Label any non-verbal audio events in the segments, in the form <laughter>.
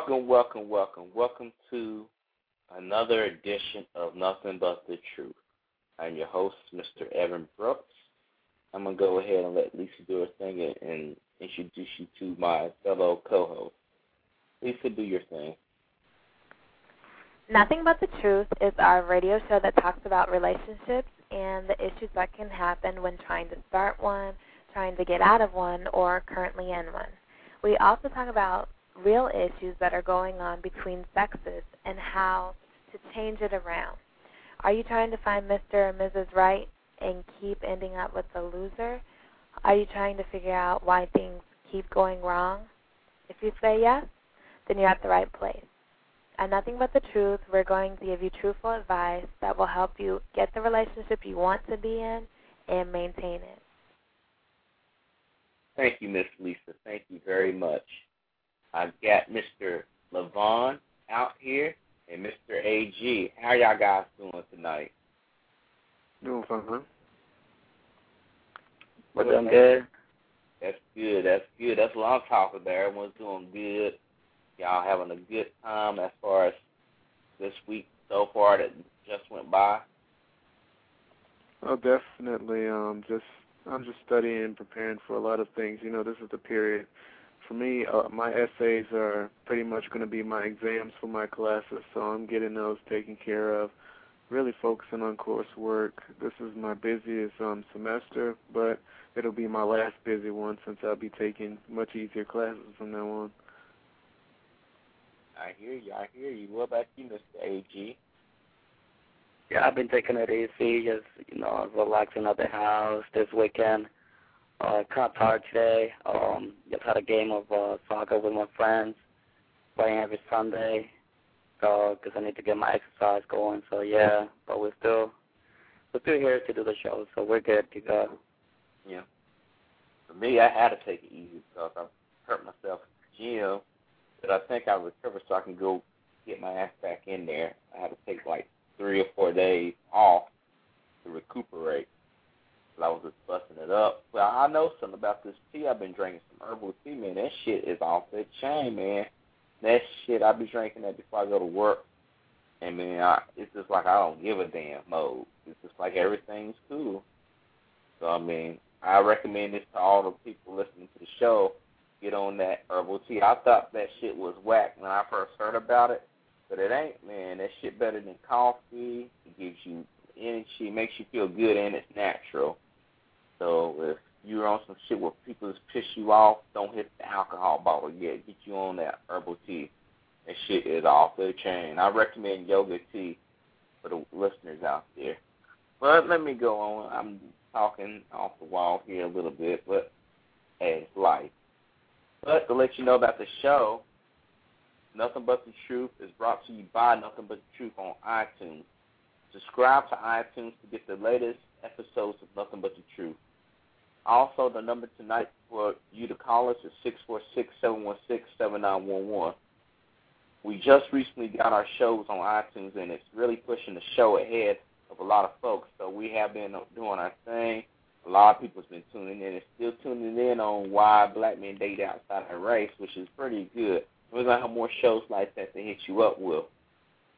Welcome, welcome, welcome. Welcome to another edition of Nothing But the Truth. I'm your host, Mr. Evan Brooks. I'm to go ahead and let Lisa do her thing and, and introduce you to my fellow co host. Lisa, do your thing. Nothing But the Truth is our radio show that talks about relationships and the issues that can happen when trying to start one, trying to get out of one, or currently in one. We also talk about real issues that are going on between sexes and how to change it around. Are you trying to find Mr. or Mrs. Right and keep ending up with the loser? Are you trying to figure out why things keep going wrong? If you say yes, then you're at the right place. And Nothing But the Truth, we're going to give you truthful advice that will help you get the relationship you want to be in and maintain it. Thank you, Miss Lisa. Thank you very much. I've got Mr. Levon out here and Mr. AG. How y'all guys doing tonight? Doing fine. We're doing good. That's good. That's good. That's what I'm talking about. Everyone's doing good. Y'all having a good time as far as this week so far that just went by. Oh, definitely. Um, just I'm just studying and preparing for a lot of things. You know, this is the period for me, uh, my essays are pretty much going to be my exams for my classes, so I'm getting those taken care of. Really focusing on coursework. This is my busiest um, semester, but it'll be my last busy one since I'll be taking much easier classes from now on. I hear you. I hear you. What about you, Mr. AG? Yeah, I've been taking it easy, just you know, relaxing at the house this weekend. Uh, of tired today. Um, just had a game of uh, soccer with my friends, playing every Sunday, because uh, I need to get my exercise going. So yeah, but we're still we're still here to do the show, so we're good to go. Yeah. for me, I had to take it easy because I hurt myself gym, but I think I recovered so I can go get my ass back in there. I had to take like three or four days off to recuperate. I was just busting it up. Well, I know something about this tea. I've been drinking some herbal tea, man. That shit is off the chain, man. That shit, I be drinking that before I go to work. And man, I, it's just like I don't give a damn mode. It's just like everything's cool. So I mean, I recommend this to all the people listening to the show. Get on that herbal tea. I thought that shit was whack when I first heard about it, but it ain't, man. That shit better than coffee. It gives you energy, makes you feel good, and it's natural. So if you're on some shit where people just piss you off, don't hit the alcohol bottle yet. Get you on that herbal tea. That shit is off the chain. I recommend yoga tea for the listeners out there. But let me go on. I'm talking off the wall here a little bit, but hey, it's life. But to let you know about the show, Nothing But the Truth is brought to you by Nothing But the Truth on iTunes. Subscribe to iTunes to get the latest episodes of Nothing But the Truth. Also, the number tonight for you to call us is six four six seven one six seven nine one one. We just recently got our shows on iTunes, and it's really pushing the show ahead of a lot of folks. So we have been doing our thing. A lot of people's been tuning in and still tuning in on why black men date outside their race, which is pretty good. We're gonna have more shows like that to hit you up with.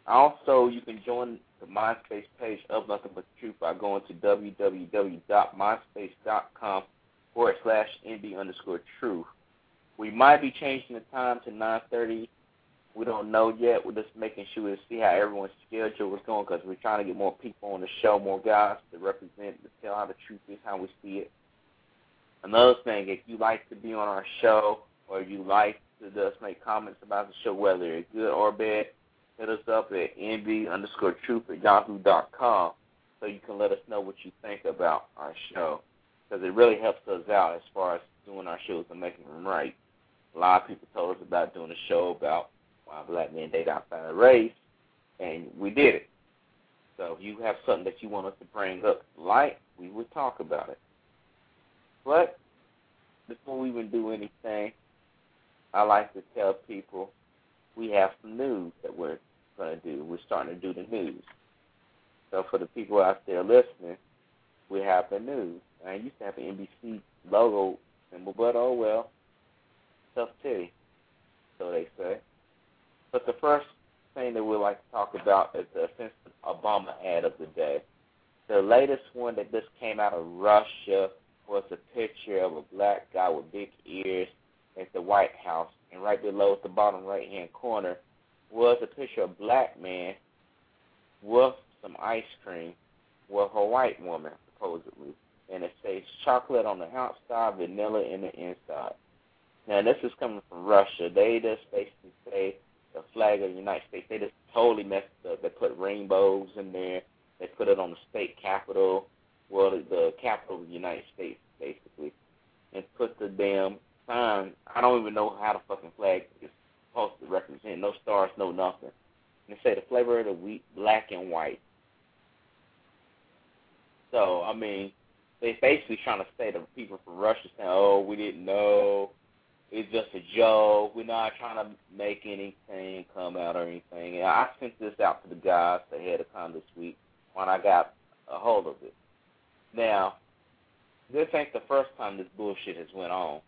Also, you can join the MySpace page of Nothing But Truth by going to www.myspace.com forward slash NB underscore truth. We might be changing the time to 9.30. We don't know yet. We're just making sure to see how everyone's schedule is going because we're trying to get more people on the show, more guys to represent, to tell how the truth is, how we see it. Another thing, if you like to be on our show or you like to just make comments about the show, whether it's good or bad, hit us up at nb underscore truth at yahoo dot com so you can let us know what you think about our show because it really helps us out as far as doing our shows and making them right. A lot of people told us about doing a show about why black men date outside of race, and we did it. So if you have something that you want us to bring up light, we would talk about it. But before we even do anything, I like to tell people we have some news that we're going to do. We're starting to do the news. So for the people out there listening, we have the news. I used to have an NBC logo symbol, but oh well, tough titty, so they say. But the first thing that we'd like to talk about is the offensive Obama ad of the day. The latest one that just came out of Russia was a picture of a black guy with big ears at the White House, and right below at the bottom right hand corner was a picture of a black man with some ice cream with a white woman, supposedly. And it says chocolate on the outside, vanilla in the inside. Now, this is coming from Russia. They just basically say the flag of the United States. They just totally messed up. They put rainbows in there. They put it on the state capitol, well, the, capital of the United States, basically, and put the damn sign. I don't even know how the fucking flag is. No stars, no nothing. And they say the flavor of the wheat, black and white. So, I mean, they're basically trying to say to people from Russia saying, oh, we didn't know. It's just a joke. We're not trying to make anything come out or anything. And I sent this out to the guys ahead of time this week when I got a hold of it. Now, this ain't the first time this bullshit has went on.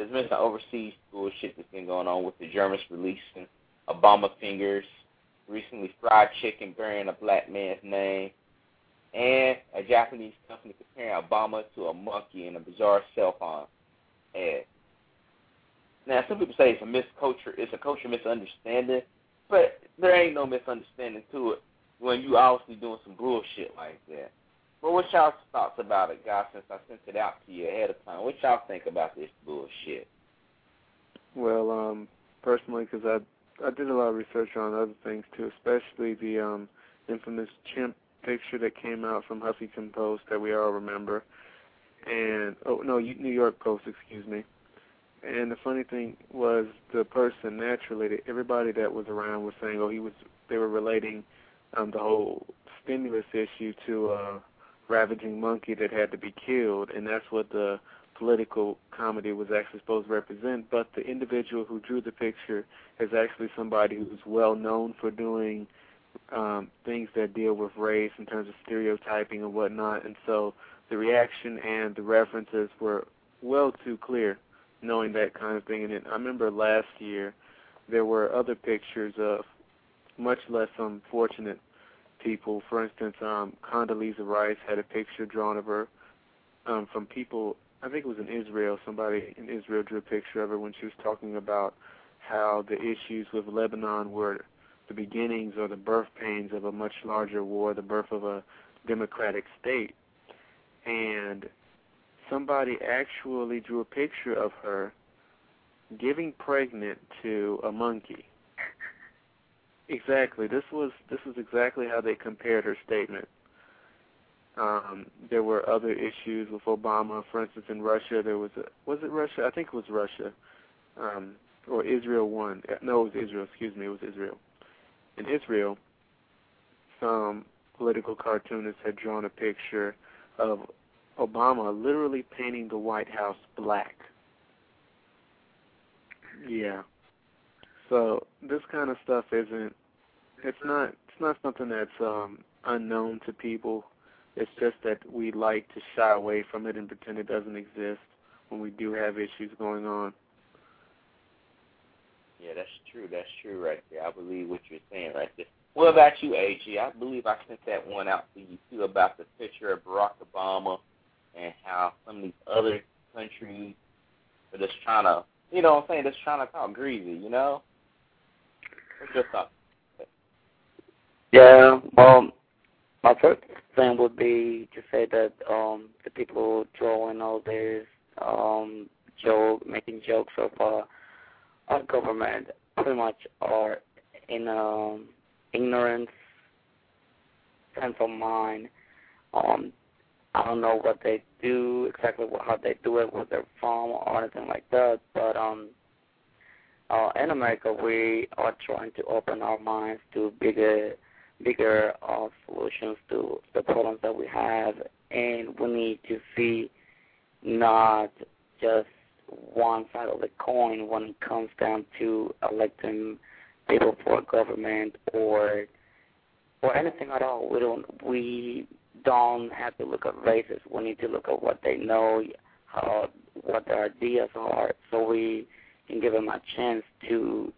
There's been some overseas bullshit that's been going on with the Germans releasing Obama fingers, recently fried chicken bearing a black man's name, and a Japanese company comparing Obama to a monkey in a bizarre cell phone ad. Now, some people say it's a misculture, it's a culture misunderstanding, but there ain't no misunderstanding to it when you obviously doing some bullshit like that. But what y'all thoughts about it, guys? Since I sent it out to you ahead of time, what y'all think about this bullshit? Well, um, personally, because I I did a lot of research on other things too, especially the um infamous chimp picture that came out from Huffington Post that we all remember, and oh no, New York Post, excuse me. And the funny thing was, the person naturally, everybody that was around was saying, oh, he was. They were relating um the whole stimulus issue to uh ravaging monkey that had to be killed, and that's what the political comedy was actually supposed to represent. But the individual who drew the picture is actually somebody who's well known for doing um, things that deal with race in terms of stereotyping and whatnot. And so the reaction and the references were well too clear, knowing that kind of thing. And it, I remember last year there were other pictures of much less unfortunate people. For instance, um, Condoleezza Rice had a picture drawn of her um, from people. I think it was in Israel. Somebody in Israel drew a picture of her when she was talking about how the issues with Lebanon were the beginnings or the birth pains of a much larger war, the birth of a democratic state. And somebody actually drew a picture of her giving pregnant to a monkey. Exactly. This was this was exactly how they compared her statement. Um, there were other issues with Obama. For instance, in Russia, there was a was it Russia? I think it was Russia, um, or Israel won. No, it was Israel. Excuse me, it was Israel. In Israel, some political cartoonists had drawn a picture of Obama literally painting the White House black. Yeah. So this kind of stuff isn't it's not it's not something that's um unknown to people. It's just that we like to shy away from it and pretend it doesn't exist when we do have issues going on. Yeah, that's true. That's true right there. I believe what you're saying right there. What about you, AG? I believe I sent that one out to you too about the picture of Barack Obama and how some of these other countries are just trying to, you know what I'm saying, just trying to talk greasy, you know? What's your thoughts? Yeah, well, my first thing would be to say that um the people drawing all this um joke, making jokes of uh, our government pretty much are in um ignorance sense of mind. Um, I don't know what they do exactly what, how they do it, where they're from, or anything like that. But um, uh, in America, we are trying to open our minds to bigger, bigger uh, solutions to the problems that we have, and we need to see not just one side of the coin when it comes down to electing people for government or or anything at all. We don't we don't have to look at races. We need to look at what they know, how what their ideas are, so we can give them a chance to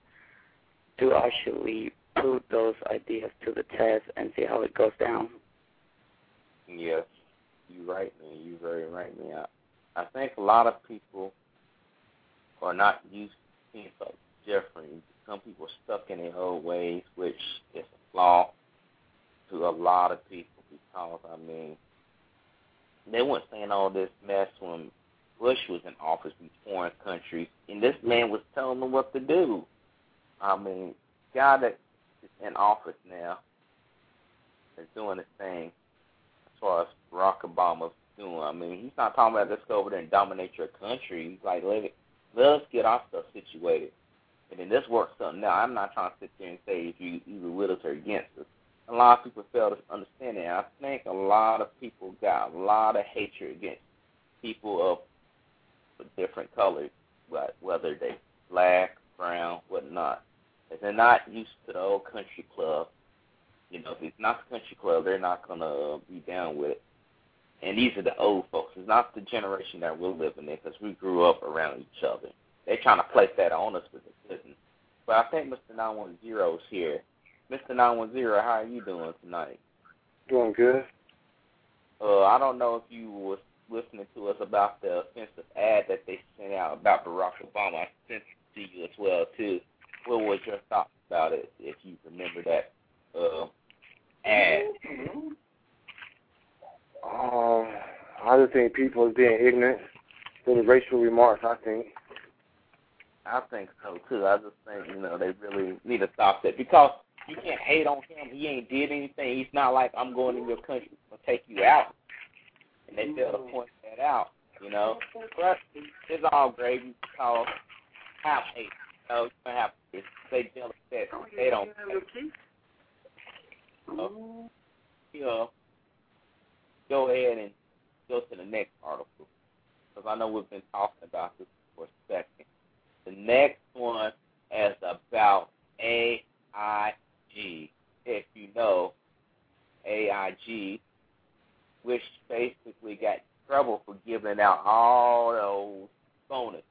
to actually put those ideas to the test and see how it goes down. Yes, you right, man. You very right, man. I, I think a lot of people are not used to seeing something different. Some people are stuck in their old ways, which is a flaw to a lot of people because I mean they weren't saying all this mess when Bush was in office in foreign countries, and this man was telling them what to do. I mean, guy that in office now is doing his thing as far as Barack Obama's doing. I mean, he's not talking about let's go over there and dominate your country. He's like, let it, let us get our stuff situated. And then this works something now. I'm not trying to sit there and say if you either with us or against us a lot of people fail to understand it. I think a lot of people got a lot of hatred against people of different colors, whether they black, brown, whatnot. If they're not used to the old country club, you know, if it's not the country club, they're not gonna be down with it. And these are the old folks. It's not the generation that we're living in because we grew up around each other. They're trying to place that on us, but they couldn't. But I think Mr. 910 is here Mr. 910, how are you doing tonight? Doing good. Uh, I don't know if you was listening to us about the offensive ad that they sent out about Barack Obama. I sent it to you as well too. What was your thoughts about it, if you remember that uh, ad? Um, I just think people are being ignorant to the racial remarks. I think. I think so too. I just think you know they really need to stop that because you can't hate on him. He ain't did anything. He's not like I'm going in your country to take you out. And they fail to point that out, you know. But it's all gravy because have hate. You know, you have to they jealous that they don't. Know, you know, go ahead and go to the next article because I know we've been talking about this for a second. The next one is about AIG. If you know AIG, which basically got trouble for giving out all those bonuses.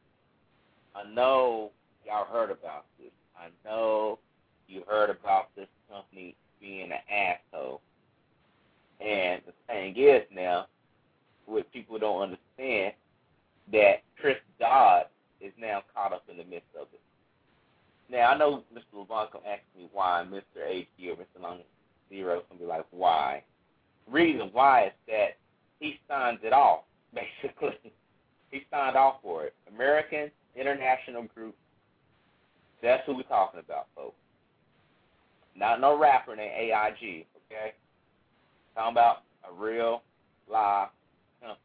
I know y'all heard about this. I know you heard about this company being an asshole. And the thing is now, what people don't understand, that Chris Dodd is now caught up in the midst of it. Now I know Mr. Levant can ask me why Mr. AG or Mr. Long Zero can be like why. reason why is that he signs it off, <laughs> basically. he signed off for it. American International Group. That's who we're talking about, folks. Not no rapper named AIG, okay? Talking about a real live company.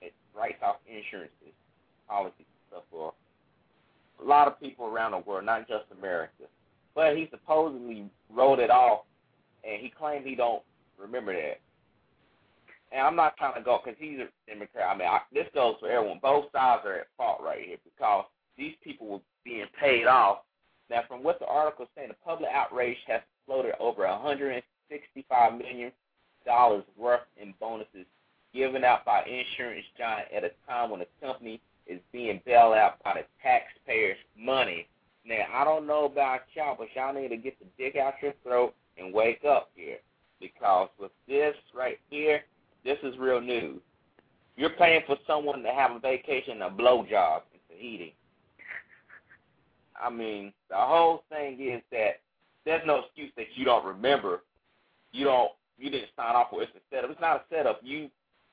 It writes off insurances, policies, and stuff for a lot of people around the world, not just America. But he supposedly wrote it off, and he claimed he don't remember that. And I'm not trying to go because he's a Democrat. I mean, I, this goes for everyone. Both sides are at fault right here because these people were being paid off. Now, from what the article is saying, the public outrage has floated over 165 million dollars worth in bonuses given out by insurance giant at a time when the company is being bailed out by the taxpayers' money. Now, I don't know about y'all, but y'all need to get the dick out your throat and wake up here. Because with this right here, this is real news. You're paying for someone to have a vacation, a blowjob, and Tahiti. I mean, the whole thing is that there's no excuse that you don't remember. You don't. You didn't sign off for it. It's a setup. It's not a setup. You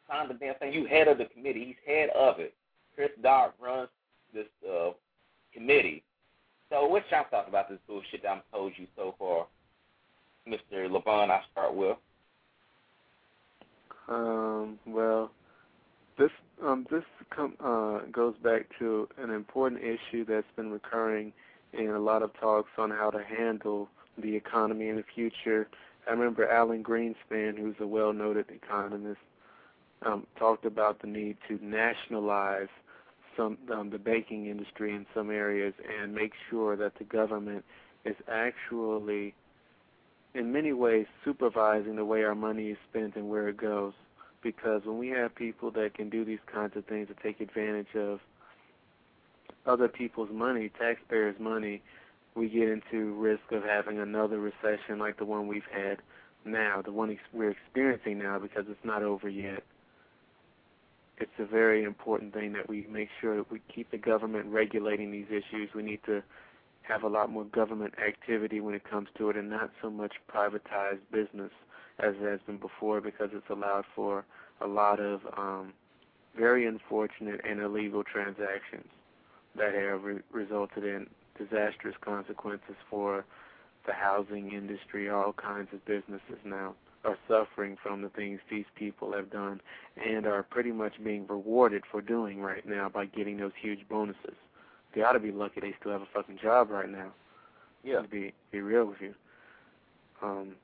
signed the damn thing. You head of the committee. He's head of it. Chris Dodd runs this uh, committee. So what y'all talking about this bullshit that I've told you so far, Mr. Levon? I start with. Um, well, um, this com- uh, goes back to an important issue that's been recurring in a lot of talks on how to handle the economy in the future. I remember Alan Greenspan, who's a well-noted economist, um, talked about the need to nationalize some um, the banking industry in some areas and make sure that the government is actually in many ways supervising the way our money is spent and where it goes. Because when we have people that can do these kinds of things to take advantage of other people's money, taxpayers' money, we get into risk of having another recession like the one we've had now, the one we're experiencing now because it's not over yet. It's a very important thing that we make sure that we keep the government regulating these issues. We need to have a lot more government activity when it comes to it and not so much privatized business as has been before because it's allowed for a lot of um, very unfortunate and illegal transactions that have re- resulted in disastrous consequences for the housing industry. All kinds of businesses now are suffering from the things these people have done and are pretty much being rewarded for doing right now by getting those huge bonuses. They ought to be lucky they still have a fucking job right now. Yeah. To be be real with you. Um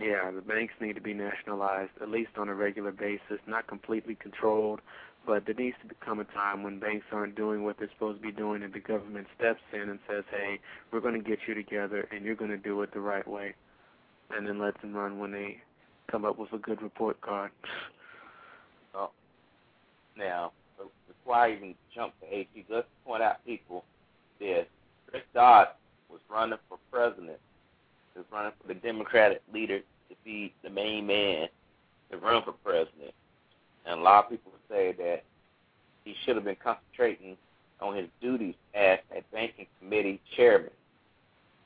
yeah, the banks need to be nationalized at least on a regular basis, not completely controlled, but there needs to become a time when banks aren't doing what they're supposed to be doing and the government steps in and says, Hey, we're gonna get you together and you're gonna do it the right way and then lets them run when they come up with a good report card. Oh. Now, before I even jump to AG, let's point out people this. Chris Dodd was running for president. Was running for the Democratic leader to be the main man to run for president. And a lot of people say that he should have been concentrating on his duties as a banking committee chairman.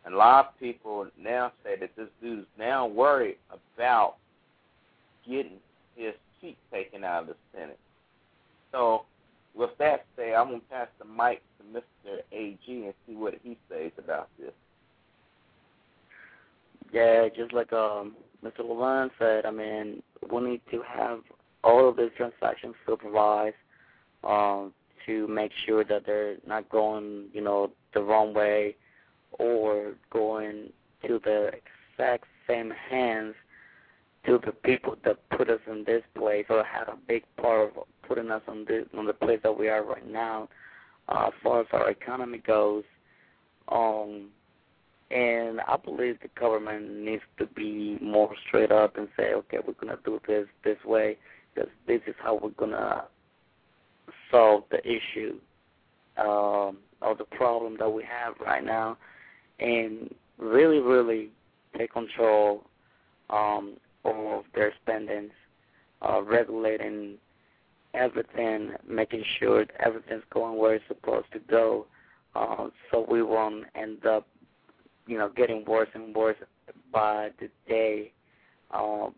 And a lot of people now say that this dude is now worried about getting his seat taken out of the Senate. So, with that said, I'm going to pass the mic to Mr. AG and see what he says about this. Yeah, just like um, Mr. Levine said, I mean, we need to have all of these transactions supervised um, to make sure that they're not going, you know, the wrong way or going to the exact same hands to the people that put us in this place or had a big part of putting us on this on the place that we are right now, uh, as far as our economy goes. Um, and I believe the government needs to be more straight up and say, okay, we're gonna do this this way because this is how we're gonna solve the issue um, or the problem that we have right now, and really, really take control um, of their spendings, uh, regulating everything, making sure everything's going where it's supposed to go, uh, so we won't end up, you know, getting worse and worse by the day uh,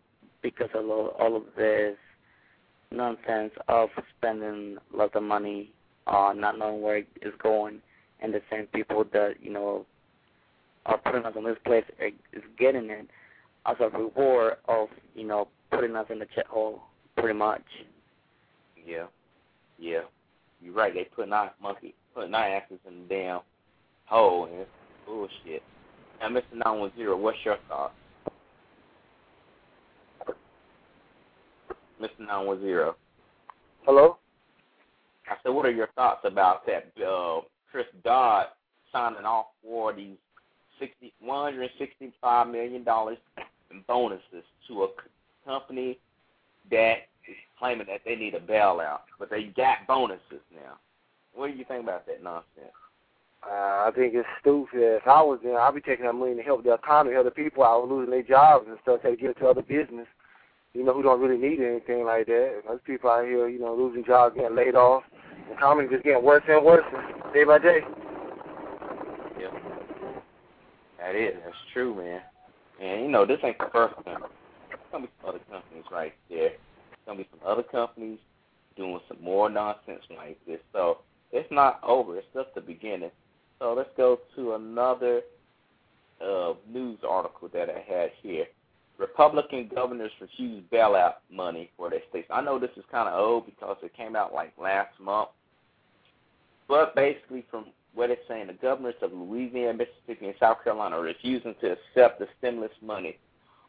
because of all, of this nonsense of spending lots of money, uh, not knowing where it's going, and the same people that you know are putting us in this place is getting it as a reward of you know putting us in the check hole, pretty much. Yeah, yeah, you're right. They putting our monkey, putting our asses in the damn hole, and it's bullshit. Now, Mr. Nine One Zero, what's your thoughts? Mr. Nine One Zero. Hello. I said, what are your thoughts about that? Uh, Chris Dodd signing off for these sixty one hundred sixty five million dollars in bonuses to a company that is claiming that they need a bailout, but they got bonuses now. What do you think about that nonsense? Uh, I think it's stupid. If I was there, I'd be taking that money to help the economy, help the people out losing their jobs and stuff, to give it to other business, you know, who don't really need anything like that. Those people out here, you know, losing jobs, getting laid off. The economy just getting worse and worse day by day. Yeah. That is. That's true, man. And, you know, this ain't the first one. There's going to be some other companies right there. There's going to be some other companies doing some more nonsense like this. So it's not over. It's just the beginning. So let's go to another uh, news article that I had here. Republican governors refuse bailout money for their states. I know this is kind of old because it came out like last month. But basically, from what it's saying, the governors of Louisiana, Mississippi, and South Carolina are refusing to accept the stimulus money.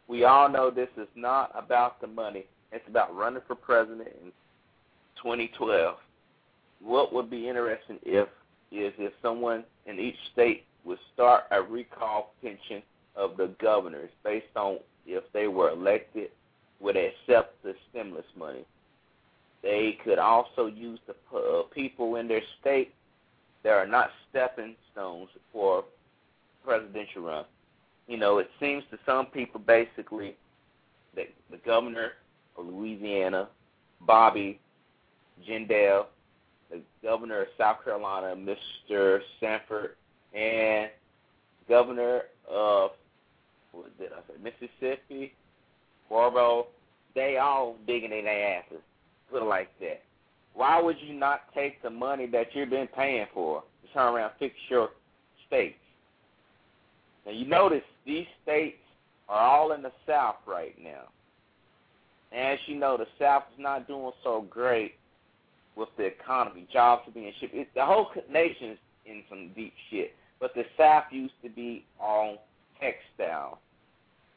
We all know this is not about the money. It's about running for president in 2012. What would be interesting if is if someone in each state would start a recall pension of the governors based on if they were elected would accept the stimulus money. They could also use the uh, people in their state that are not stepping stones for presidential run. You know, it seems to some people basically that the governor of Louisiana, Bobby Jindal, the governor of South Carolina, Mr. Sanford, and governor of what did I say, Mississippi, Barbour, they all digging in their asses. Put it like that. Why would you not take the money that you've been paying for to turn around and fix your states? Now you notice these states are all in the South right now. As you know, the South is not doing so great with the economy. Jobs are being shipped. It, the whole nation is in some deep shit. But the South used to be on textile.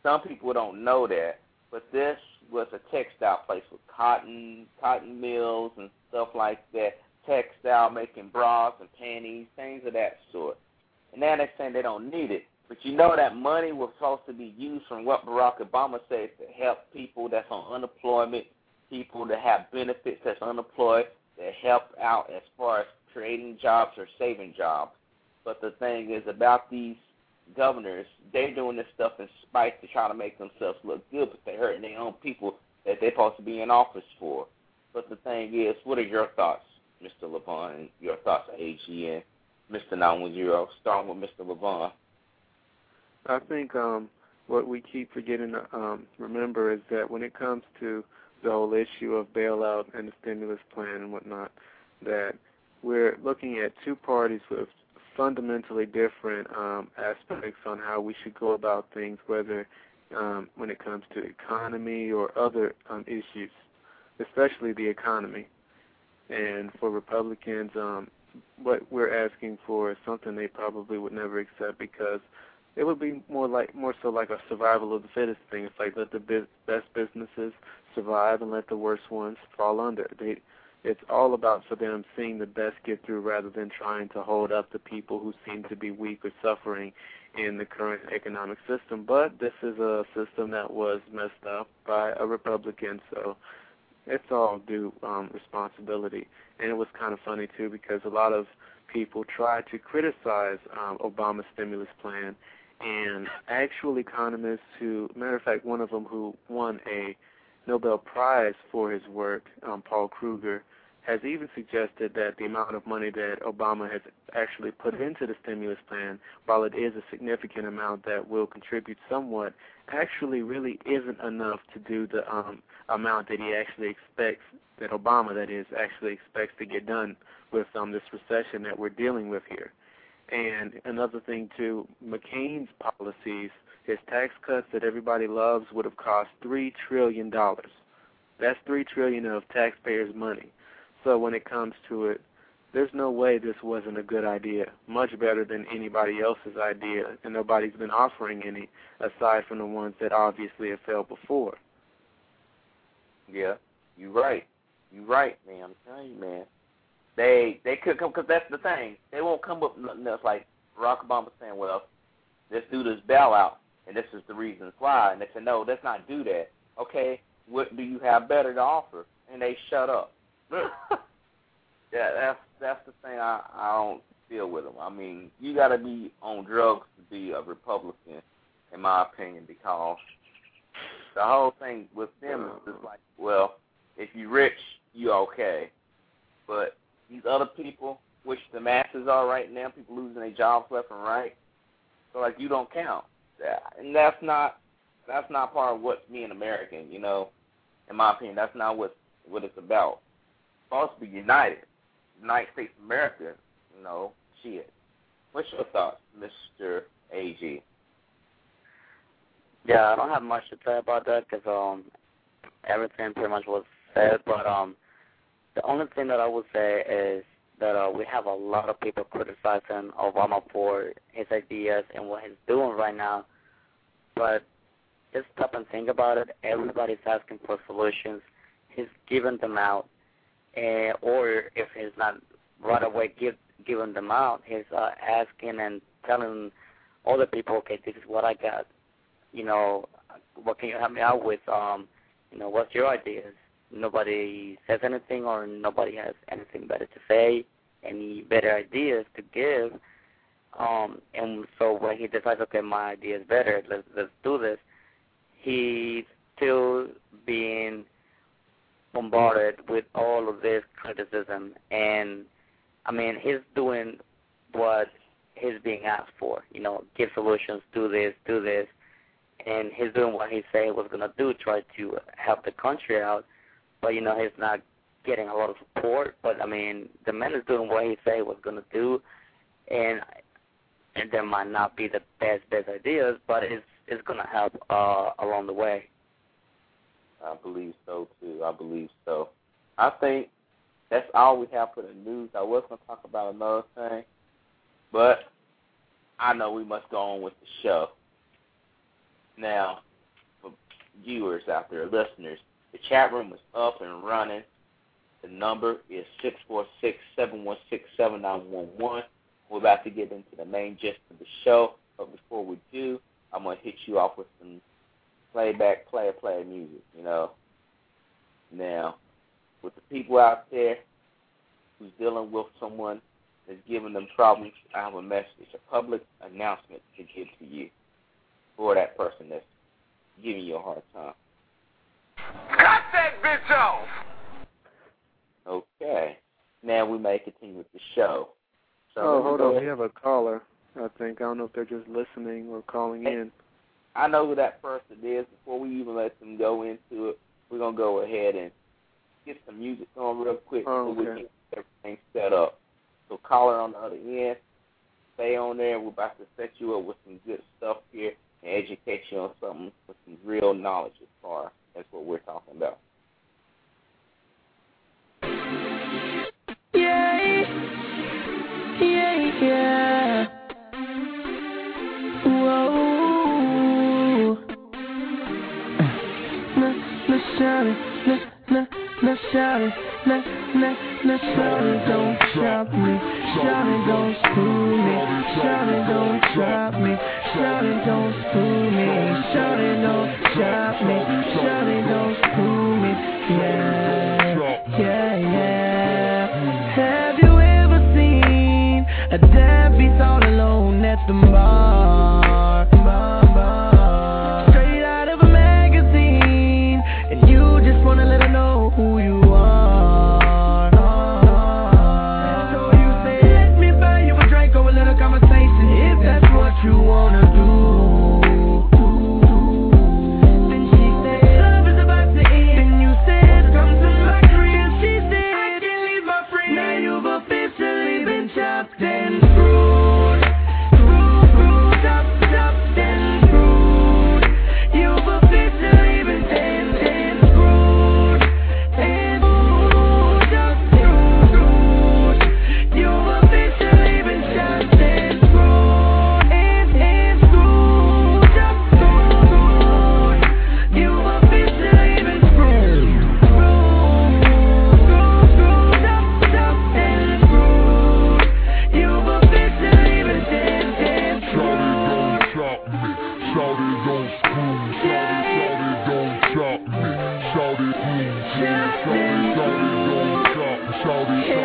Some people don't know that, but this was a textile place with cotton, cotton mills and stuff like that. Textile, making bras and panties, things of that sort. And now they're saying they don't need it. But you know that money was supposed to be used from what Barack Obama said to help people that's on unemployment, people that have benefits that's unemployed, that help out as far as creating jobs or saving jobs. But the thing is about these governors, they're doing this stuff in spite to try to make themselves look good, but they're hurting their own people that they're supposed to be in office for. But the thing is, what are your thoughts, Mr. Levon, your thoughts, AGN, Mr. 910, starting with Mr. Levon? I think um, what we keep forgetting to um, remember is that when it comes to the whole issue of bailout and the stimulus plan and whatnot, that we're looking at two parties with fundamentally different um, aspects on how we should go about things, whether um, when it comes to economy or other um, issues, especially the economy. And for Republicans, um, what we're asking for is something they probably would never accept because it would be more like more so like a survival of the fittest thing. It's like let the biz- best businesses survive and let the worst ones fall under. They, it's all about for them seeing the best get through rather than trying to hold up the people who seem to be weak or suffering in the current economic system. But this is a system that was messed up by a Republican, so it's all due um, responsibility. And it was kind of funny too because a lot of people tried to criticize um, Obama's stimulus plan, and actual economists who, matter of fact, one of them who won a Nobel Prize for his work, um, Paul Krugman, has even suggested that the amount of money that Obama has actually put into the stimulus plan, while it is a significant amount that will contribute somewhat, actually really isn't enough to do the um, amount that he actually expects, that Obama, that is, actually expects to get done with um, this recession that we're dealing with here. And another thing too, McCain's policies, his tax cuts that everybody loves would have cost three trillion dollars. That's three trillion of taxpayers' money. So when it comes to it, there's no way this wasn't a good idea. Much better than anybody else's idea, and nobody's been offering any aside from the ones that obviously have failed before. Yeah, you're right. You're right, man. I'm telling you, man. They they could come because that's the thing. They won't come up with nothing else like Barack Obama saying, "Well, let's do this bailout, and this is the reasons why." And they said, "No, let's not do that." Okay, what do you have better to offer? And they shut up. <laughs> yeah, that's that's the thing I I don't feel with them. I mean, you got to be on drugs to be a Republican, in my opinion, because the whole thing with them is just uh-huh. like, well, if you're rich, you okay, but these other people, which the masses are right now, people losing their jobs left and right, so like you don't count, and that's not that's not part of what me an American, you know, in my opinion, that's not what what it's about. It's supposed to be united, United States of America, you know, shit. What's your thoughts, Mister Ag? Yeah, I don't have much to say about that because um, everything pretty much was said. But um, the only thing that I would say is that uh, we have a lot of people criticizing Obama for his ideas and what he's doing right now. But just stop and think about it. Everybody's asking for solutions. He's giving them out, and or if he's not right away give, giving them out, he's uh, asking and telling other people, okay, this is what I got. You know, what can you help me out with? Um, you know, what's your ideas? Nobody says anything, or nobody has anything better to say, any better ideas to give. Um, and so when he decides, okay, my idea is better, let's let's do this. He's still being bombarded with all of this criticism, and I mean, he's doing what he's being asked for. You know, give solutions, do this, do this, and he's doing what he said he was gonna do, try to help the country out. But you know, he's not getting a lot of support. But I mean, the man is doing what he said he was gonna do, and and there might not be the best best ideas, but it's it's gonna help uh, along the way. I believe so too. I believe so. I think that's all we have for the news. I was to talk about another thing, but I know we must go on with the show. Now, for viewers out there, listeners, the chat room is up and running. The number is six four six seven one six seven nine one one. We're about to get into the main gist of the show, but before we do, I'm gonna hit you off with some playback, player, player music. You know. Now, with the people out there who's dealing with someone that's giving them problems, I have a message, a public announcement to give to you for that person that's giving you a hard time. Cut that bitch off! Okay. Now we may continue with the show. So oh, hold on. We have a caller, I think. I don't know if they're just listening or calling hey, in. I know who that person is. Before we even let them go into it, we're going to go ahead and get some music on real quick oh, so okay. we can get everything set up. So caller on the other end, stay on there. We're about to set you up with some good stuff here and educate you on something with some real knowledge as far as what we're talking about. Now shawty don't drop me, shawty don't screw me, shawty don't drop me, shawty don't screw me, shawty don't drop me, shawty don't screw me, yeah, yeah, yeah. Have you ever seen a deadbeat all alone at the bar?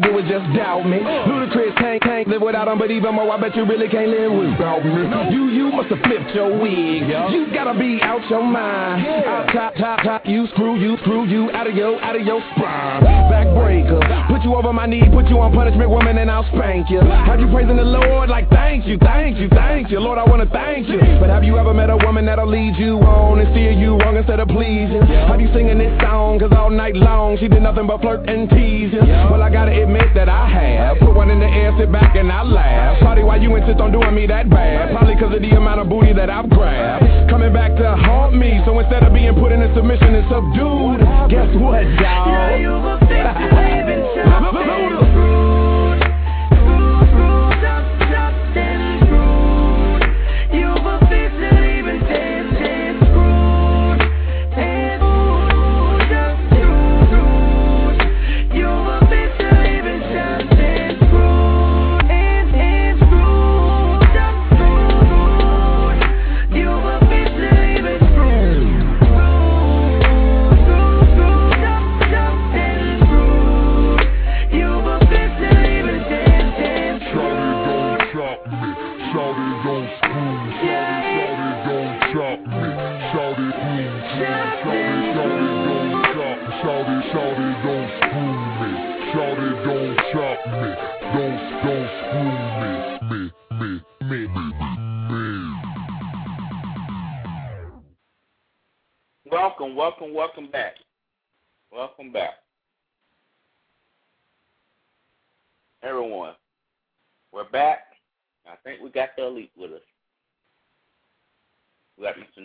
wanna do is just doubt me. Without him, but even more, I bet you really can't live without me. You, you must have flipped your wig. You gotta be out your mind. Out top, top, top, you screw, you screw, you out of your, out of your spine. Backbreaker, put you over my knee, put you on punishment, woman, and I'll spank you. Have you praising the Lord like thank you, thank you, thank you, Lord, I wanna thank you. But have you ever met a woman that'll lead you on and steer you wrong instead of pleasing? Have you singing this song? Cause all night long she did nothing but flirt and tease you. Well, I gotta admit that I have. Put one in the air, sit back and I laugh. Shawty, why you insist on doing me that bad? Probably cause of the amount of booty that I've grabbed. Coming back to haunt me, so instead of being put in a submission and subdued, guess what? Now you've officially been <laughs>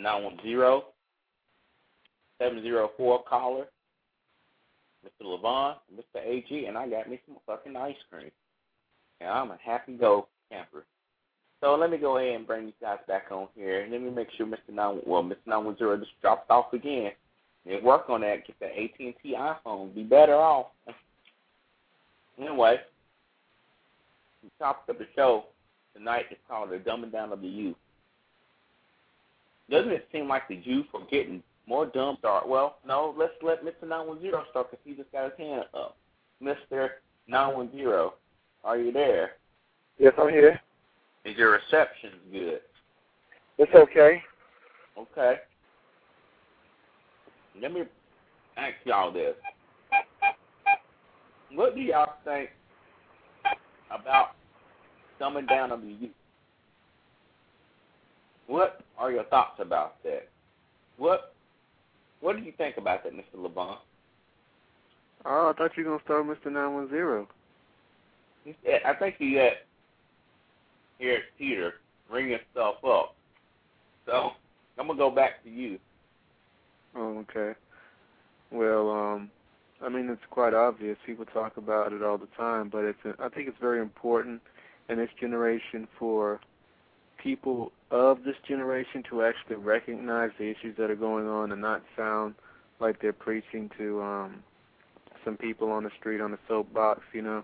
Nine one zero seven zero four caller, Mr. Levon, Mr. AG, and I got me some fucking ice cream. And I'm a happy go camper. So let me go ahead and bring you guys back on here. Let me make sure Mr. 9 well Mr. 910 just dropped off again. And work on that. Get that AT&T iPhone. Be better off. anyway, the topic of the show tonight is called the dumbing down of the youth. Doesn't it seem like the youth are getting more dumb? Start well, no. Let's let Mr. 910 start because he just got his hand up. Mr. 910, are you there? Yes, I'm here. Is your reception good? It's okay. Okay. Let me ask y'all this. What do y'all think about dumbing down on the youth? What are your thoughts about that? What What do you think about that, Mr. LeBron? Oh, I thought you were gonna start Mr. Nine One Zero. I think you got here Peter bring yourself up. So I'm gonna go back to you. Oh, okay. Well, um, I mean it's quite obvious. People talk about it all the time, but it's I think it's very important in this generation for people of this generation to actually recognize the issues that are going on and not sound like they're preaching to um some people on the street on the soapbox, you know.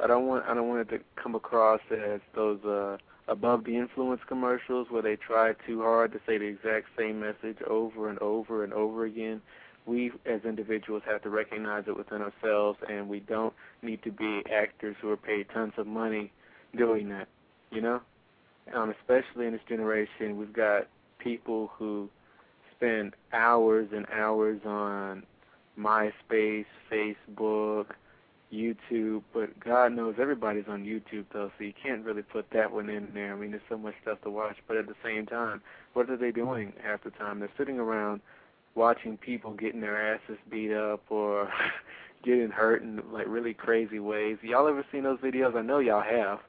I don't want I don't want it to come across as those uh above the influence commercials where they try too hard to say the exact same message over and over and over again. We as individuals have to recognize it within ourselves and we don't need to be actors who are paid tons of money doing that. You know? Um, especially in this generation we've got people who spend hours and hours on MySpace, Facebook, YouTube, but God knows everybody's on YouTube though, so you can't really put that one in there. I mean, there's so much stuff to watch, but at the same time, what are they doing half the time? They're sitting around watching people getting their asses beat up or <laughs> getting hurt in like really crazy ways. Y'all ever seen those videos? I know y'all have.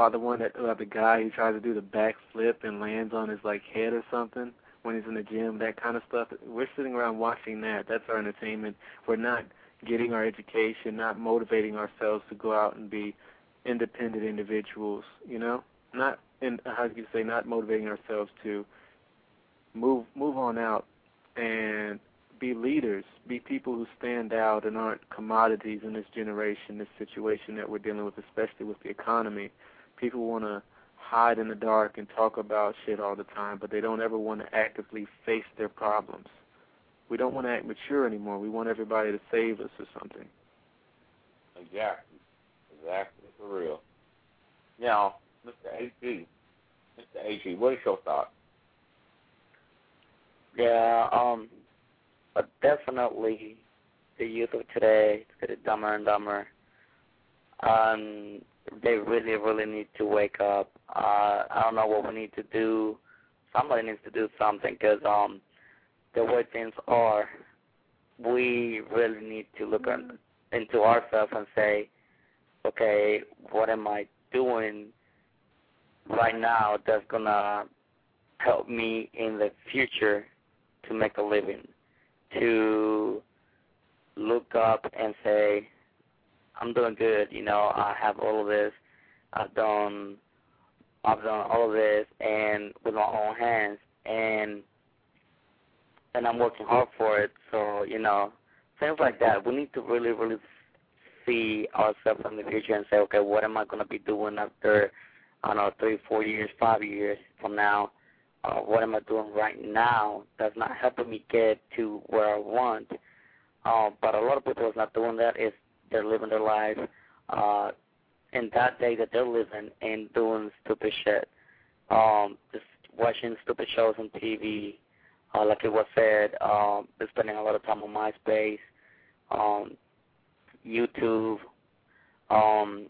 About the one that about the guy who tries to do the backflip and lands on his like head or something when he's in the gym, that kind of stuff. We're sitting around watching that. That's our entertainment. We're not getting our education, not motivating ourselves to go out and be independent individuals, you know? Not in how do you say, not motivating ourselves to move move on out and be leaders, be people who stand out and aren't commodities in this generation, this situation that we're dealing with, especially with the economy. People want to hide in the dark and talk about shit all the time, but they don't ever want to actively face their problems. We don't want to act mature anymore. We want everybody to save us or something. Exactly. Exactly. For real. Now, Mr. A.G., Mr. A.G., what is your thought? Yeah, um, but definitely the youth of today is getting dumber and dumber. Um, they really, really need to wake up. Uh, I don't know what we need to do. Somebody needs to do something because um, the way things are, we really need to look at, into ourselves and say, okay, what am I doing right now that's gonna help me in the future to make a living, to look up and say, I'm doing good. You know, I have all of this. I've done, I've done all of this, and with my own hands, and and I'm working hard for it. So you know, things like that. We need to really, really see ourselves in the future and say, okay, what am I going to be doing after, I don't know, three, four years, five years from now? Uh, what am I doing right now that's not helping me get to where I want? Uh, but a lot of people is not doing that. Is they're living their life uh, in that day that they're living and doing stupid shit. Um, just watching stupid shows on TV, uh, like it was said, um, they're spending a lot of time on MySpace, um, YouTube, um,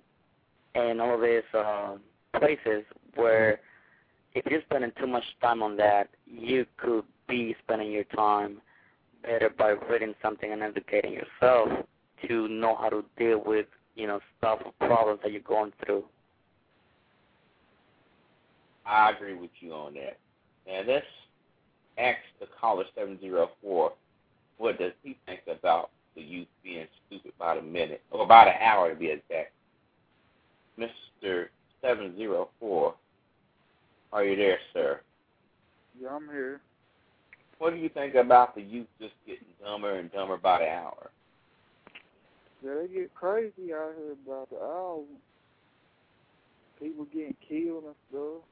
and all of these uh, places where if you're spending too much time on that, you could be spending your time better by reading something and educating yourself to know how to deal with, you know, stuff, or problems that you're going through. I agree with you on that. And let's ask the caller 704 what does he think about the youth being stupid about a minute, or about an hour to be exact. Mr. 704, are you there, sir? Yeah, I'm here. What do you think about the youth just getting dumber and dumber by the hour? Yeah, they get crazy out here about the hour. People getting killed and stuff.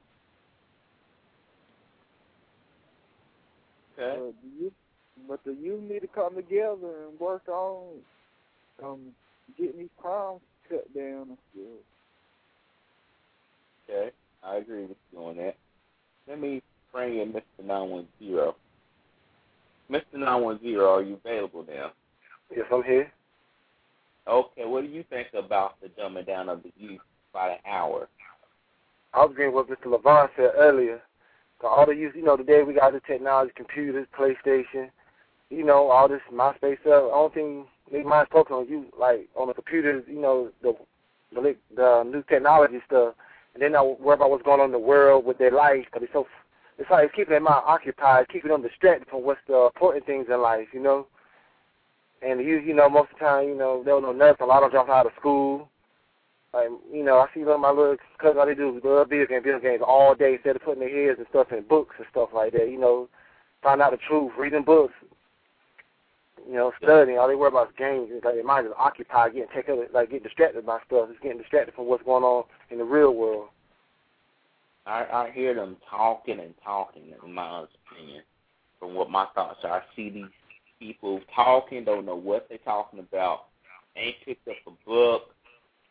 Okay. But the youth, but the youth need to come together and work on um getting these crimes cut down and stuff. Okay, I agree with you on that. Let me bring in Mr. 910. Mr. 910, are you available now? Yes, I'm here. Okay, what do you think about the dumbing down of the youth by the hour? I was agreeing with Mr. Levon said earlier. So all the youth, you know, today we got the technology, computers, PlayStation, you know, all this MySpace stuff. Only thing they mind focus on you, like on the computers, you know, the the, the new technology stuff, and then not worry about what's going on in the world with their life because it's so it's like it's keeping their mind occupied, keeping them distracted from what's the important things in life, you know. And you, you know, most of the time, you know, they don't know nothing. A lot of them drop out of school. Like, you know, I see them, my little cousins, all they do is love video games, video games all day instead of putting their heads and stuff in books and stuff like that, you know, find out the truth, reading books, you know, studying. All they worry about is games. It's like their mind is occupied, getting taken, like getting distracted by stuff. It's getting distracted from what's going on in the real world. I, I hear them talking and talking, in my opinion, from what my thoughts are. I see these people talking, don't know what they're talking about, ain't picked up a book,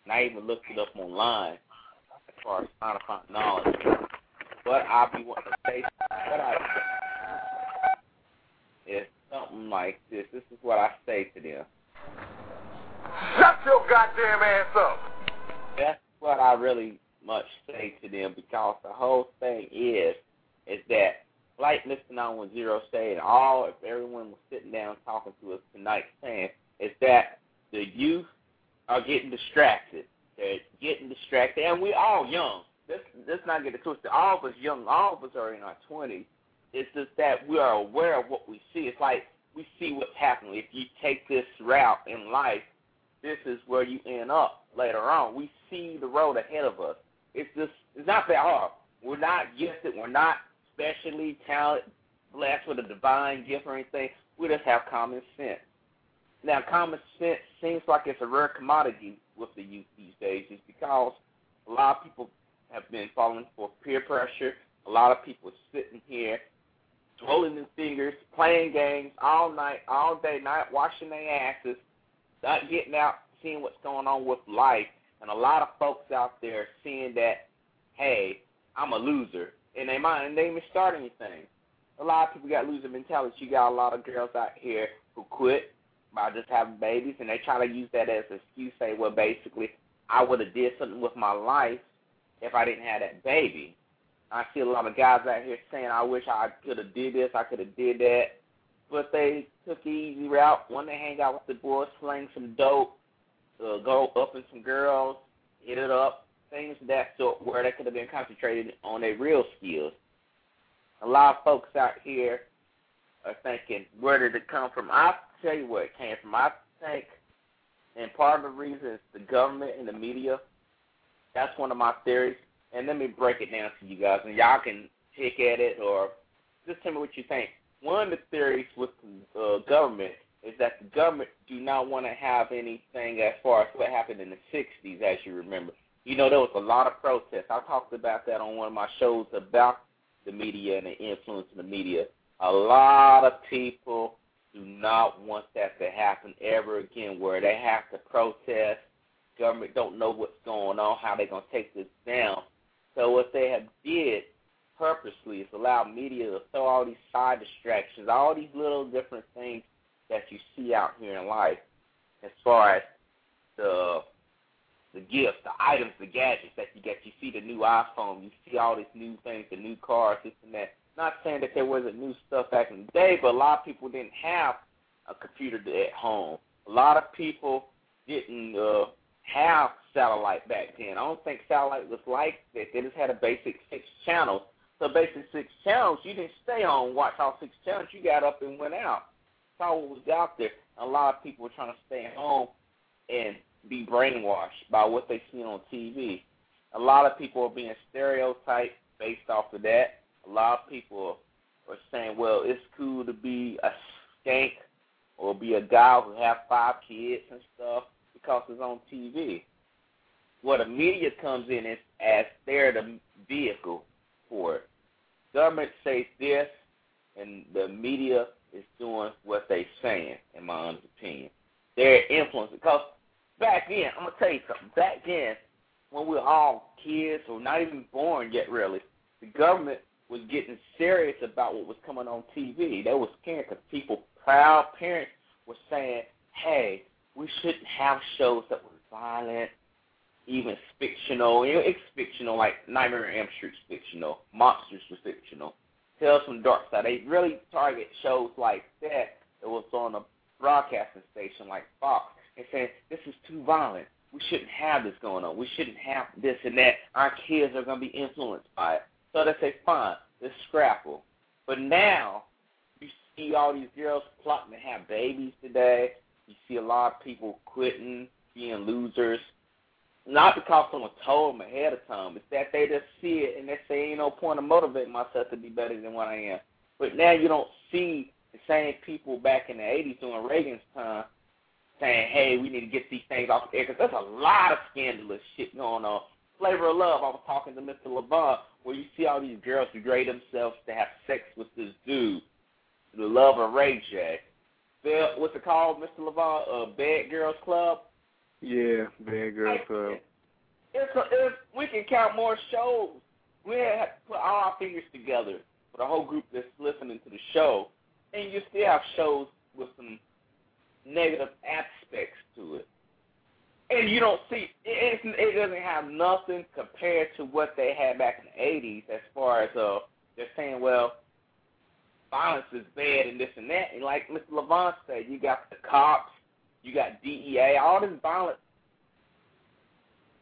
not even looked it up online as far as trying to find knowledge. What I be wanting to say, what I say is something like this. This is what I say to them. Shut your goddamn ass up. That's what I really much say to them because the whole thing is is that like Mr. 910 said, and all if everyone was sitting down talking to us tonight saying is that the youth are getting distracted. They're getting distracted and we're all young. Let's let's not get it twisted. All of us young, all of us are in our twenties. It's just that we are aware of what we see. It's like we see what's happening. If you take this route in life, this is where you end up later on. We see the road ahead of us. It's just it's not that hard. We're not gifted. We're not specially talented, blessed with a divine gift or anything. We just have common sense. Now, common sense seems like it's a rare commodity with the youth these days, is because a lot of people have been falling for peer pressure. A lot of people sitting here, twirling their fingers, playing games all night, all day, night, washing their asses, not getting out, seeing what's going on with life, and a lot of folks out there seeing that, hey, I'm a loser, and they mind, and they even start anything. A lot of people got loser mentality. You got a lot of girls out here who quit by just having babies, and they try to use that as an excuse. Say, well, basically, I would have did something with my life if I didn't have that baby. I see a lot of guys out here saying, I wish I could have did this, I could have did that, but they took the easy route. When they hang out with the boys, sling some dope, uh, go up in some girls, hit it up, things of that sort, where they could have been concentrated on their real skills. A lot of folks out here are thinking, where did it come from? I tell you where it came from. I think, and part of the reason is the government and the media. That's one of my theories. And let me break it down to you guys, and y'all can pick at it or just tell me what you think. One of the theories with the uh, government is that the government do not want to have anything as far as what happened in the 60s, as you remember. You know, there was a lot of protests. I talked about that on one of my shows about the media and the influence of the media. A lot of people do not want that to happen ever again, where they have to protest. Government don't know what's going on, how they're to take this down. So what they have did purposely is allow media to throw all these side distractions, all these little different things that you see out here in life, as far as the the gifts, the items, the gadgets that you get. You see the new iPhone, you see all these new things, the new cars, this and that. Not saying that there wasn't new stuff back in the day, but a lot of people didn't have a computer at home. A lot of people didn't uh, have satellite back then. I don't think satellite was like that. They just had a basic six channels. So basic six channels, you didn't stay on watch all six channels. You got up and went out. Saw what was out there. A lot of people were trying to stay home and be brainwashed by what they see on TV. A lot of people are being stereotyped based off of that. A lot of people are saying, well, it's cool to be a skank or be a guy who have five kids and stuff because it's on TV. What the media comes in is as they're the vehicle for it. Government says this, and the media is doing what they're saying, in my honest opinion. They're influencing. Because back then, I'm to tell you something. Back then, when we were all kids, or not even born yet, really. The government was getting serious about what was coming on TV. They was scared because people, proud parents, were saying, "Hey, we shouldn't have shows that were violent, even fictional. You know, it's fictional, like Nightmare on Elm Street's fictional, Monsters was fictional, Tales from the Dark Side. They really target shows like that that was on a broadcasting station like Fox and saying this is too violent. We shouldn't have this going on. We shouldn't have this and that. Our kids are going to be influenced by it. So they say, fine, let's scrapple. But now you see all these girls plotting to have babies today. You see a lot of people quitting, being losers. Not because someone told them ahead of time. It's that they just see it and they say, ain't no point of motivating myself to be better than what I am. But now you don't see the same people back in the 80s during Reagan's time saying, hey, we need to get these things off the air because there's a lot of scandalous shit going on. Flavor of Love, I was talking to Mr. Levant, where you see all these girls degrade themselves to have sex with this dude, the love of Ray J. Bill, what's it called, Mr. Levant? Uh, Bad Girls Club? Yeah, Bad Girls Club. It's a, it's, we can count more shows. We have to put all our fingers together for the whole group that's listening to the show, and you still have shows with some negative aspects to it. And you don't see it, it doesn't have nothing compared to what they had back in the eighties as far as uh they're saying, well, violence is bad and this and that. And like Mr. Levant said, you got the cops, you got DEA, all this violence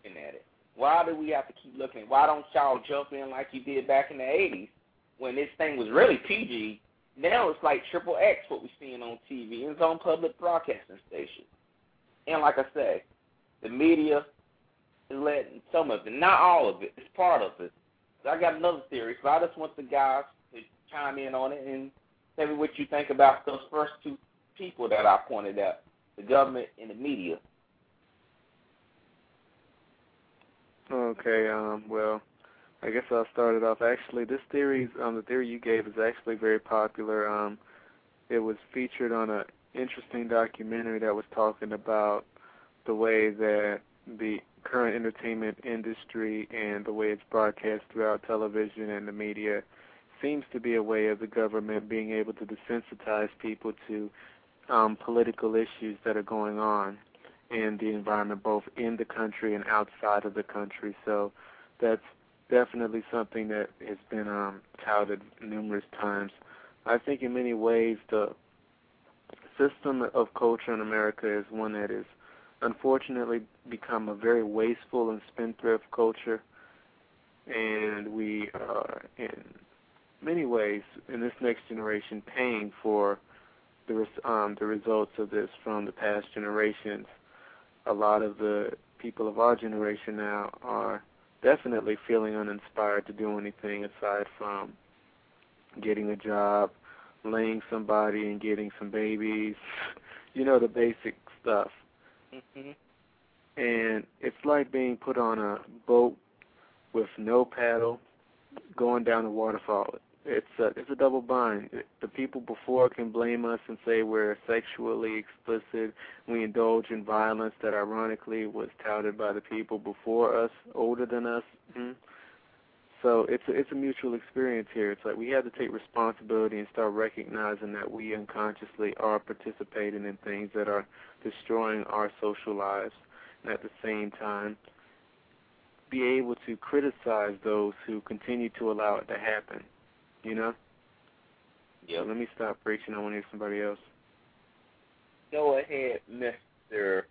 in at it. Why do we have to keep looking? Why don't y'all jump in like you did back in the eighties when this thing was really PG now it's like triple X what we're seeing on TV. It's on public broadcasting stations. And like I say, the media is letting some of it, not all of it. It's part of it. So I got another theory. So I just want the guys to chime in on it and tell me what you think about those first two people that I pointed out, the government and the media. Okay, um, well, I guess I'll start it off. Actually, this theory, um, the theory you gave, is actually very popular. Um, it was featured on an interesting documentary that was talking about the way that the current entertainment industry and the way it's broadcast throughout television and the media seems to be a way of the government being able to desensitize people to um, political issues that are going on in the environment, both in the country and outside of the country. So that's definitely something that has been um, touted numerous times. I think in many ways the system of culture in America is one that is unfortunately become a very wasteful and spendthrift culture, and we are in many ways in this next generation paying for the um, the results of this from the past generations. A lot of the people of our generation now are definitely feeling uninspired to do anything aside from getting a job, laying somebody and getting some babies, <laughs> you know, the basic stuff. Mm-hmm. And it's like being put on a boat with no paddle going down a waterfall it's a it's a double bind. The people before can blame us and say we're sexually explicit. We indulge in violence that ironically was touted by the people before us, older than us. Mm-hmm. So it's a, it's a mutual experience here. It's like we have to take responsibility and start recognizing that we unconsciously are participating in things that are destroying our social lives, and at the same time be able to criticize those who continue to allow it to happen you know? Yeah. Let me stop preaching. I want to hear somebody else. Go ahead, Mr.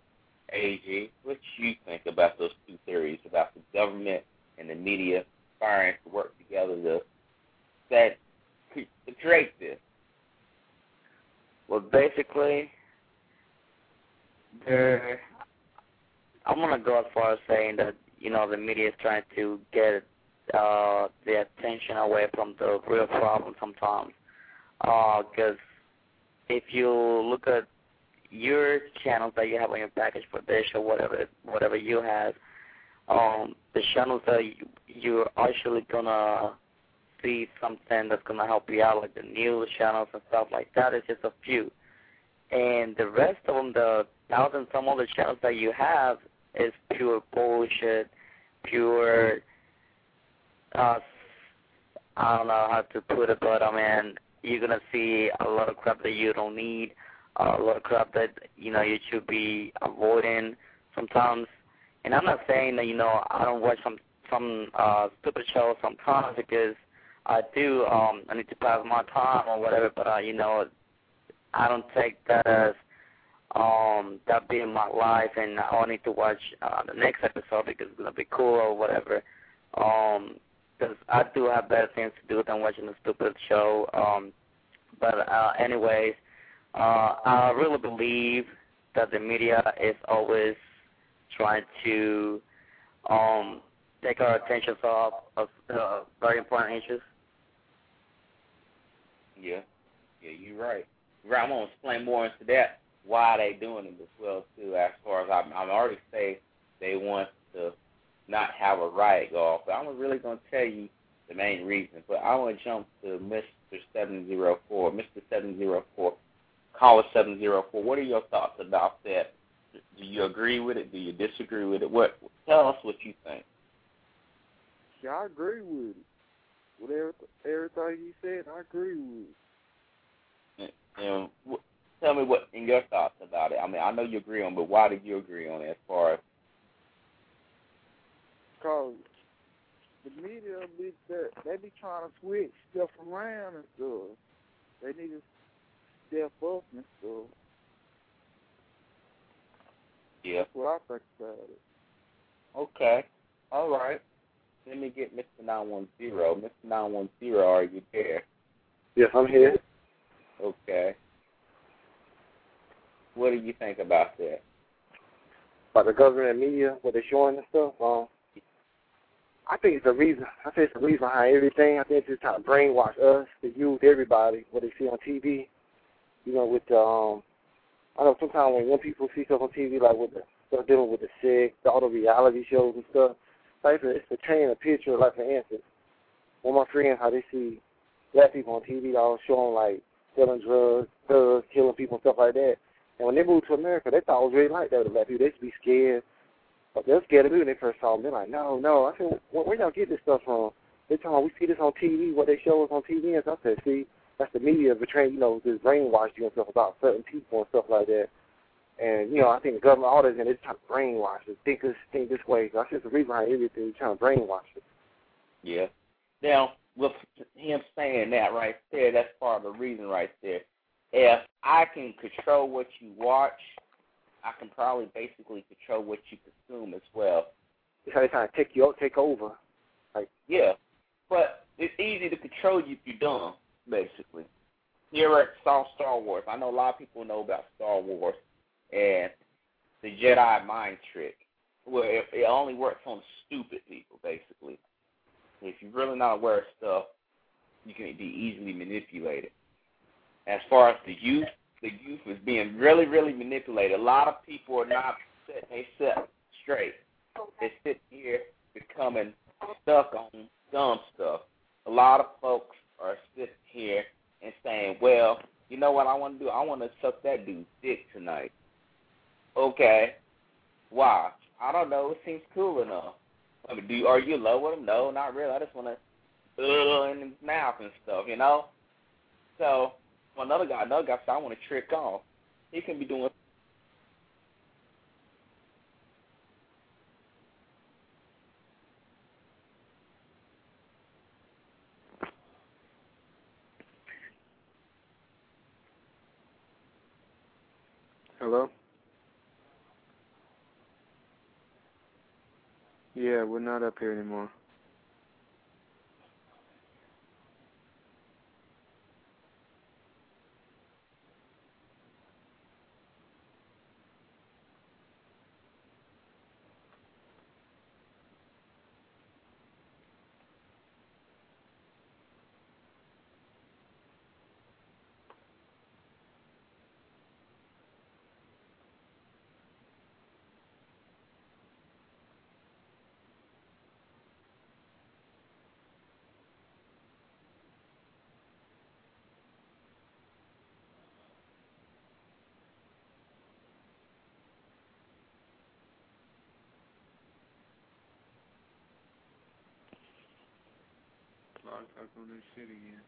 AG. What you think about those two theories about the government and the media firing to work together to that to create this? Well, basically, there. I'm gonna go as far as saying that you know the media is trying to get uh, the attention away from the real problem sometimes. Because uh, if you look at your channels that you have on your package for Dish or whatever whatever you have, um, the channels that you, you're actually gonna see something that's gonna help you out, like the news channels and stuff like that, is just a few. And the rest of them, the thousand some other channels that you have, is pure bullshit, pure uh, I don't know how to put it, but I mean, you're gonna see a lot of crap that you don't need, a lot of crap that you know you should be avoiding sometimes. And I'm not saying that you know I don't watch some some uh, stupid shows sometimes because I do. Um, I need to pass my time or whatever, but uh, you know, I don't take that as um that being my life and I need to watch uh, the next episode because it's gonna be cool or whatever. Um, because I do have better things to do than watching a stupid show. Um, but uh, anyways, uh, I really believe that the media is always trying to um, take our attention off of uh, very important issues. Yeah, yeah, you're right. Right, I'm gonna explain more into that why they doing it as well too. As far as I'm, I'm already say they want to not have a riot go off, but I'm really gonna tell you the main reason. But I want to jump to Mr. Seven Zero Four, Mr. Seven Zero Four, caller Seven Zero Four. What are your thoughts about that? Do you agree with it? Do you disagree with it? What? Tell us what you think. Yeah, I agree with it. With everything, everything he said, I agree with it. And, and tell me what in your thoughts about it. I mean, I know you agree on, it, but why did you agree on it? As far as Cause the media be that they be trying to switch stuff around and stuff. They need to step up and stuff. yeah, That's what I think about it. okay, all right. Let me get Mr. Nine One Zero. Mr. Nine One Zero, are you there? Yes, I'm here. Okay. What do you think about that? About the government and media, what they're showing and stuff. Um, I think it's a reason. I think it's a reason behind everything. I think it's just trying to brainwash us, the youth, everybody, what they see on TV. You know, with um, I know sometimes when young people see stuff on TV, like with the stuff dealing with the sick, the all the reality shows and stuff, like it's to paint a picture. Like for instance, one of my friends, how they see black people on TV, all showing like selling drugs, thugs, killing people, and stuff like that. And when they moved to America, they thought it was really like that with the black people. They used to be scared. They're scared of me when they first saw them. They're like, no, no. I said, where, where y'all get this stuff from? They talking, we see this on TV, what they show us on TV. And so I said, see, that's the media betraying, you know, just brainwash you and stuff about certain people and stuff like that. And, you know, I think the government, all this, and they're trying to brainwash us, think this, think this way. So that's just the reason behind everything, they're trying to brainwash us. Yeah. Now, with him saying that right there, that's part of the reason right there. If I can control what you watch, I can probably basically control what you consume as well. It's how they're trying to take you take over. Like, Yeah, but it's easy to control you if you're dumb, basically. Here at Star Star Wars, I know a lot of people know about Star Wars and the Jedi mind trick, where it, it only works on stupid people, basically. If you're really not aware of stuff, you can be easily manipulated. As far as the youth, the youth is being really, really manipulated. A lot of people are not setting themselves straight. They sit here becoming stuck on dumb stuff. A lot of folks are sitting here and saying, "Well, you know what I want to do? I want to suck that dude's dick tonight." Okay, why? I don't know. It seems cool enough. I mean, do you, are you in love with him? No, not really. I just want to uh in his mouth and stuff, you know. So another guy, another guy said, "I want to trick off." He can be doing Hello? Yeah, we're not up here anymore. Talk on this shit again.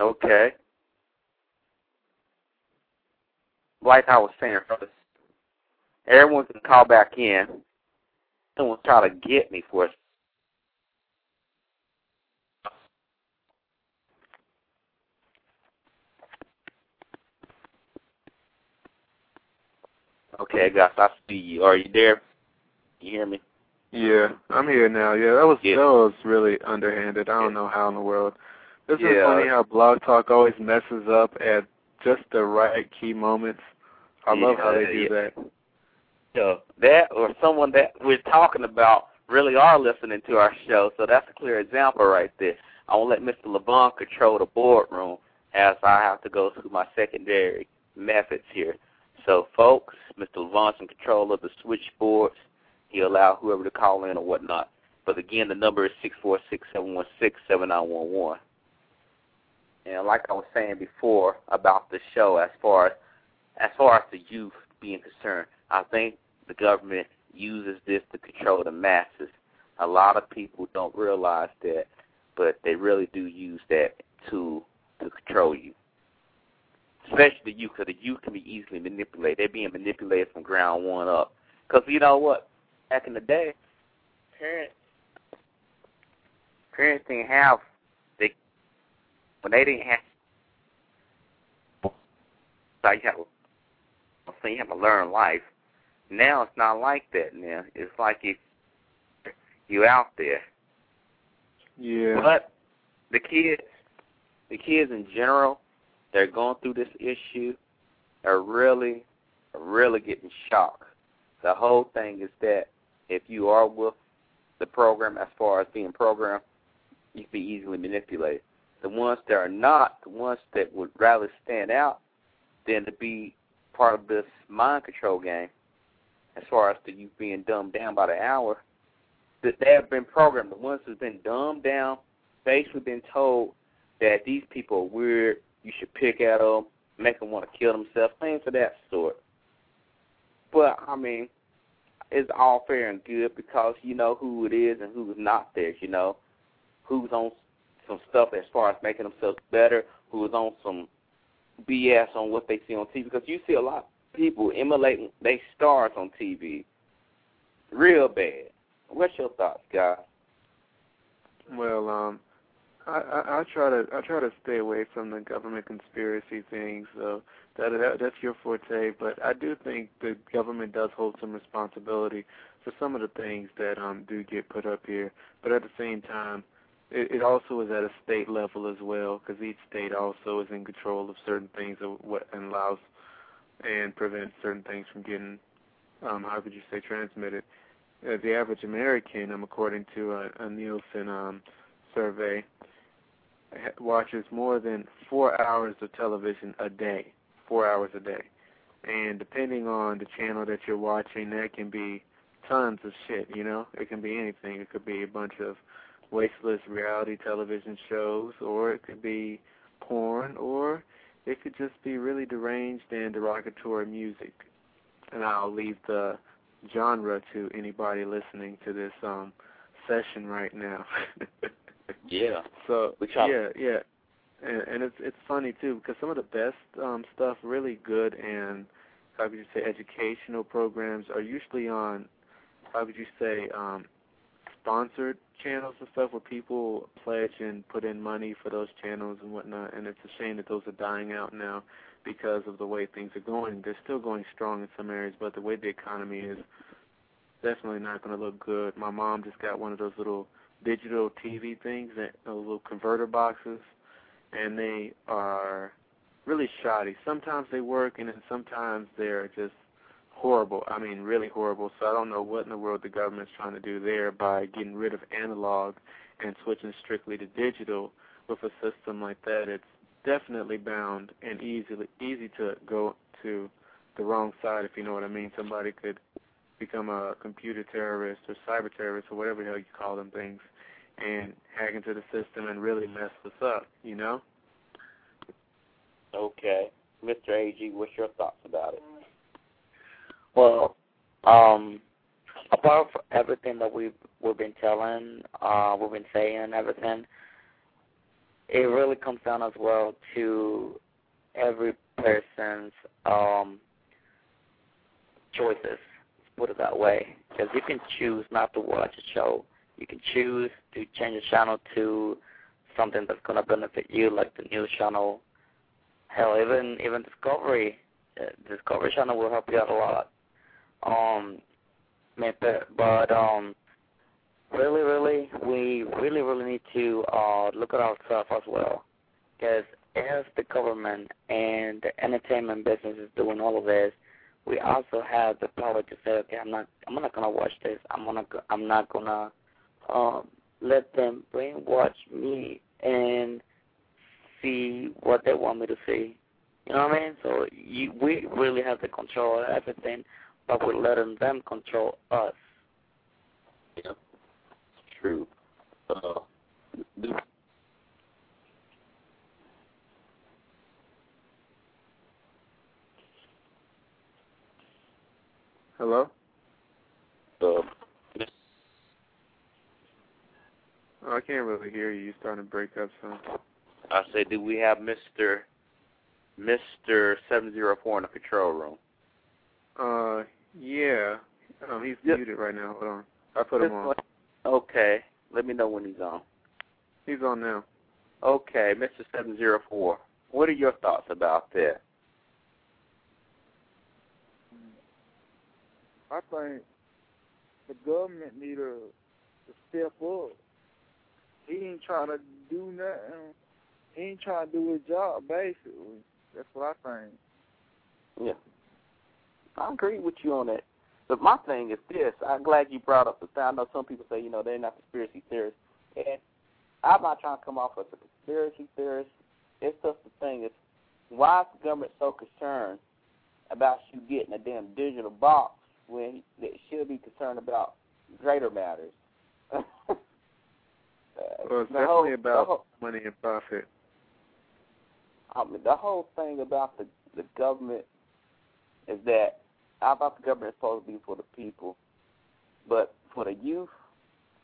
Okay. Like I was saying, brothers, everyone can call back in. Someone's trying to get me for us. Okay, guys, I see you. Are you there? You hear me? Yeah, I'm here now. Yeah, that was Yeah. that was really underhanded. I don't know how in the world. This is Yeah. funny how Blog Talk always messes up at just the right key moments. I love how they do yeah. that. So that or someone that we're talking about really are listening to our show. So that's a clear example right there. I won't let Mr. Levon control the boardroom as I have to go through my secondary methods here. So folks, Mr. Levon's in control of the switchboards. He'll allow whoever to call in or whatnot. But again, the number is six four six seven one six seven nine one one. And like I was saying before about the show, as far as as far as the youth being concerned, I think the government uses this to control the masses. A lot of people don't realize that, but they really do use that to to control you. Especially the youth, because the youth can be easily manipulated. They're being manipulated from ground one up. Because you know what? Back in the day, parents parents didn't have when they didn't have so you have so you have to learn life. Now it's not like that. Now it's like if you out there. Yeah. But the kids, the kids in general, they're going through this issue, are really, are really getting shocked. The whole thing is that if you are with the program as far as being programmed, you can be easily manipulated. The ones that are not, the ones that would rather stand out than to be part of this mind control game, as far as the youth being dumbed down by the hour, that they have been programmed. The ones who've been dumbed down, basically been told that these people are weird, you should pick at them, make them want to kill themselves, things of that sort. But, I mean, it's all fair and good because you know who it is and who's not there, you know. Who's on some stuff as far as making themselves better, who is on some BS on what they see on TV. Because you see a lot of people emulating they stars on TV. Real bad. What's your thoughts, guys? Well, um, I, I I try to I try to stay away from the government conspiracy things. So that, that that's your forte. But I do think the government does hold some responsibility for some of the things that um do get put up here. But at the same time, it, it also is at a state level as well, because each state also is in control of certain things of what and allows and prevents certain things from getting um how would you say transmitted. Uh, the average American, um, according to a, a Nielsen um, survey, ha- watches more than four hours of television a day. Four hours a day, and depending on the channel that you're watching, that can be tons of shit. You know, it can be anything. It could be a bunch of wasteless reality television shows, or it could be porn, or it could just be really deranged and derogatory music. And I'll leave the genre to anybody listening to this um session right now. <laughs> Yeah. so yeah, yeah, and, and it's it's funny too because some of the best um stuff, really good and how would you say educational programs are usually on how would you say um sponsored channels and stuff where people pledge and put in money for those channels and whatnot. And it's a shame that those are dying out now because of the way things are going. They're still going strong in some areas, but the way the economy is, definitely not going to look good. My mom just got one of those little digital TV things, those uh, little converter boxes, and they are really shoddy. Sometimes they work, and then sometimes they're just horrible. I mean, really horrible. So I don't know what in the world the government's trying to do there by getting rid of analog and switching strictly to digital. With a system like that, it's definitely bound and easily easy to go to the wrong side, if you know what I mean. Somebody could become a computer terrorist or cyber terrorist or whatever the hell you call them things, and hack into the system and really mess us up. You know. Okay, Mr. Ag, what's your thoughts about it? Well, um, apart from everything that we've we've been telling, uh, we've been saying and everything, it really comes down as well to every person's um, choices. Put it that way, because you can choose not to watch a show. You can choose to change the channel to something that's to benefit you, like the news channel. Hell, even even Discovery, uh, Discovery Channel will help you out a lot. Um, but um, really, really, we really, really need to uh, look at ourselves as well, because as the government and the entertainment business is doing all of this, we also have the power to say, okay, I'm not, I'm not gonna watch this. I'm gonna, I'm not gonna um, let them brainwash me and see what they want me to see. You know what I mean? So you, we really have to control of everything, but we're letting them control us. Yeah, true. Uh, Hello. Uh, oh, I can't really hear you. You're starting to break up some. I say, do we have Mister Mister Seven Zero Four in the control room? Uh, yeah. Um, he's Yep. muted right now. Hold on. I put him on. Okay, let me know when he's on. He's on now. Okay, Mister Seven Zero Four. What are your thoughts about that? I think the government need to, to step up. He ain't trying to do nothing. He ain't trying to do his job, basically. That's what I think. Yeah, I agree with you on that. But my thing is this: I'm glad you brought up the thing. I know some people say, you know, they're not conspiracy theorists, and I'm not trying to come off as a conspiracy theorist. It's just the thing is, why is the government so concerned about you getting a damn digital box when they should be concerned about greater matters? <laughs> Uh, well, it's definitely whole- about whole- money and profit. I mean, the whole thing about the the government is that I thought the government is supposed to be for the people, but for the youth,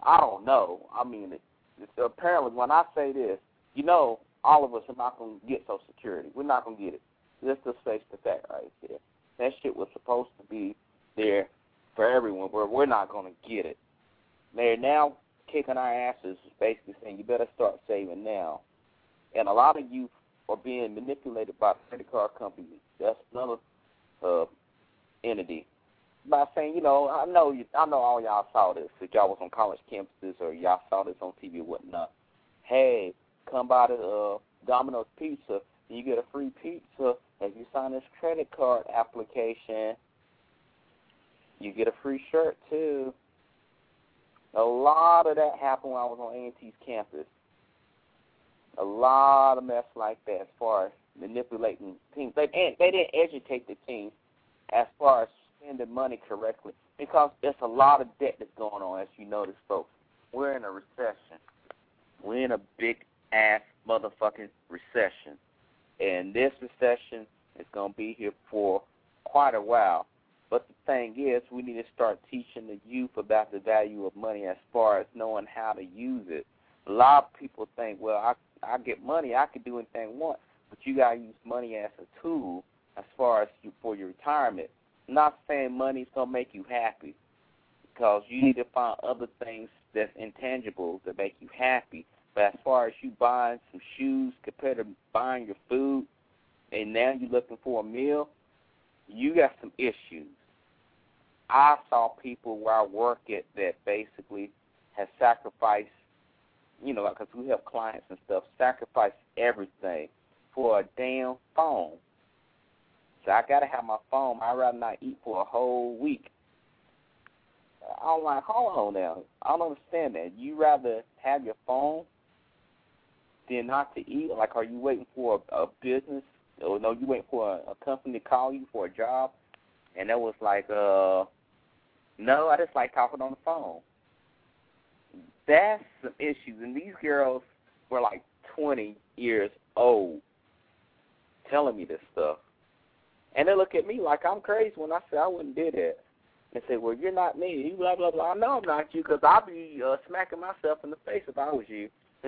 I don't know. I mean, it, it's, apparently, when I say this, you know, all of us are not going to get Social Security. We're not going to get it. Let's just face the fact right there. That shit was supposed to be there for everyone, but we're not going to get it. They're now kicking our asses, basically saying you better start saving now. And a lot of youth are being manipulated by credit card companies. That's another uh, entity. By saying, you know, I know you, I know all y'all saw this. If y'all was on college campuses or y'all saw this on TV or whatnot. Hey, come by to uh, Domino's Pizza you get a free pizza if you sign this credit card application. You get a free shirt too. A lot of that happened when I was on A&T's campus. A lot of mess like that as far as manipulating teams. They they didn't educate the team as far as spending money correctly because there's a lot of debt that's going on, as you notice, folks. We're in a recession. We're in a big ass motherfucking recession, and this recession is gonna be here for quite a while. But the thing is, we need to start teaching the youth about the value of money as far as knowing how to use it. A lot of people think, well, I I get money, I can do anything I want, but you gotta use money as a tool as far as you, for your retirement. I'm not saying money's gonna make you happy, because you need to find other things that's intangible that make you happy. But as far as you buying some shoes compared to buying your food, and now you're looking for a meal, you got some issues. I saw people where I work at that basically have sacrificed, you know, because we have clients and stuff, sacrifice everything for a damn phone. So I gotta have my phone. I'd rather not eat for a whole week. I'm like, hold on now. I don't understand that. You rather have your phone than not to eat? Like, are you waiting for a, a business? Or no, you waiting for a, a company to call you for a job? And that was like, uh, no, I just like talking on the phone. That's some issues. And these girls were like 20 years old telling me this stuff. And they look at me like I'm crazy when I say I wouldn't do that. And say, well, you're not me. You blah, blah, blah. I know I'm not you because I'd be uh, smacking myself in the face if I was you. <laughs>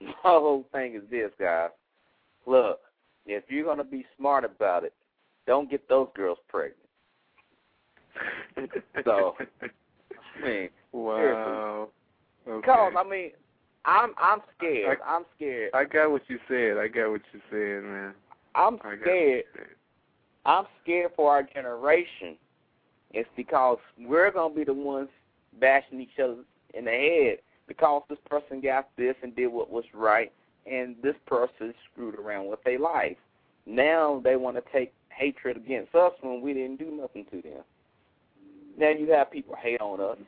My whole thing is this, guys. Look, if you're going to be smart about it, don't get those girls pregnant. <laughs> so, I mean, wow. Okay. Because I mean, I'm I'm scared. I, I'm scared. I got what you said. I got what you said, man. I'm scared. I'm scared for our generation. It's because we're gonna be the ones bashing each other in the head because this person got this and did what was right, and this person screwed around with their life. Now they want to take hatred against us when we didn't do nothing to them. Now you have people hate on us.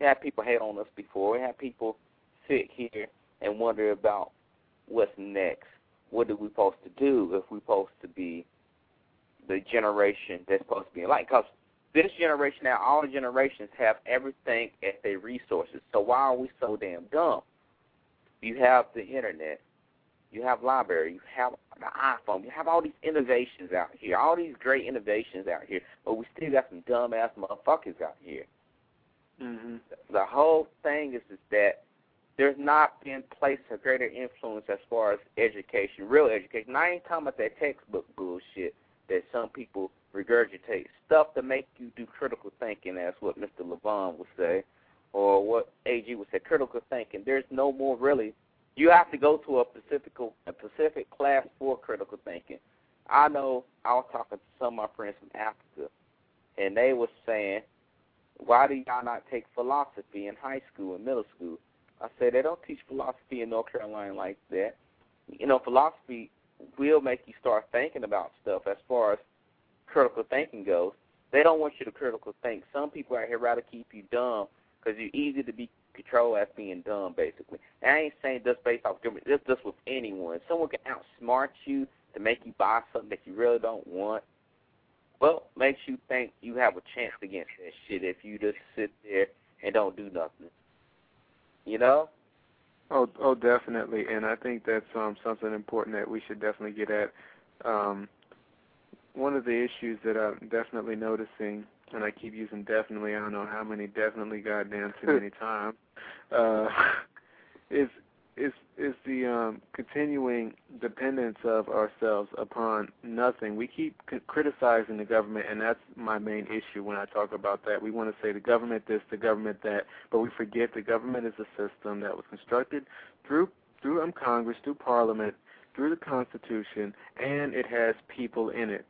You have people hate on us before. We have people sit here and wonder about what's next. What are we supposed to do if we're supposed to be the generation that's supposed to be like? Because this generation now, all the generations have everything at their resources. So why are we so damn dumb? You have the internet, you have library, you have the iPhone, you have all these innovations out here, all these great innovations out here, but we still got some dumb ass motherfuckers out here. Mm-hmm. The whole thing is is that there's not been placed a greater influence as far as education, real education. I ain't talking about that textbook bullshit that some people regurgitate. Stuff to make you do critical thinking, as what Mr. Levon would say, or what AG would say, critical thinking. There's no more really. You have to go to a specific a specific class for critical thinking. I know I was talking to some of my friends from Africa, and they were saying, "Why do y'all not take philosophy in high school and middle school?" I said they don't teach philosophy in North Carolina like that. You know, philosophy will make you start thinking about stuff as far as critical thinking goes. They don't want you to critical think. Some people out here rather keep you dumb because you're easy to be controlled as being dumb, basically. And I ain't saying just based off different. Just just with anyone. Someone can outsmart you to make you buy something that you really don't want. Well, makes you think you have a chance against that shit if you just sit there and don't do nothing. You know? Oh, oh, definitely, and I think that's um, something important that we should definitely get at. Um, one of the issues that I'm definitely noticing, and I keep using definitely, I don't know how many definitely goddamn too <laughs> many times, uh, <laughs> is is is the um, continuing dependence of ourselves upon nothing. We keep c- criticizing the government, and that's my main issue when I talk about that. We want to say the government this, the government that, but we forget the government is a system that was constructed through through um, Congress, through Parliament, through the Constitution, and it has people in it.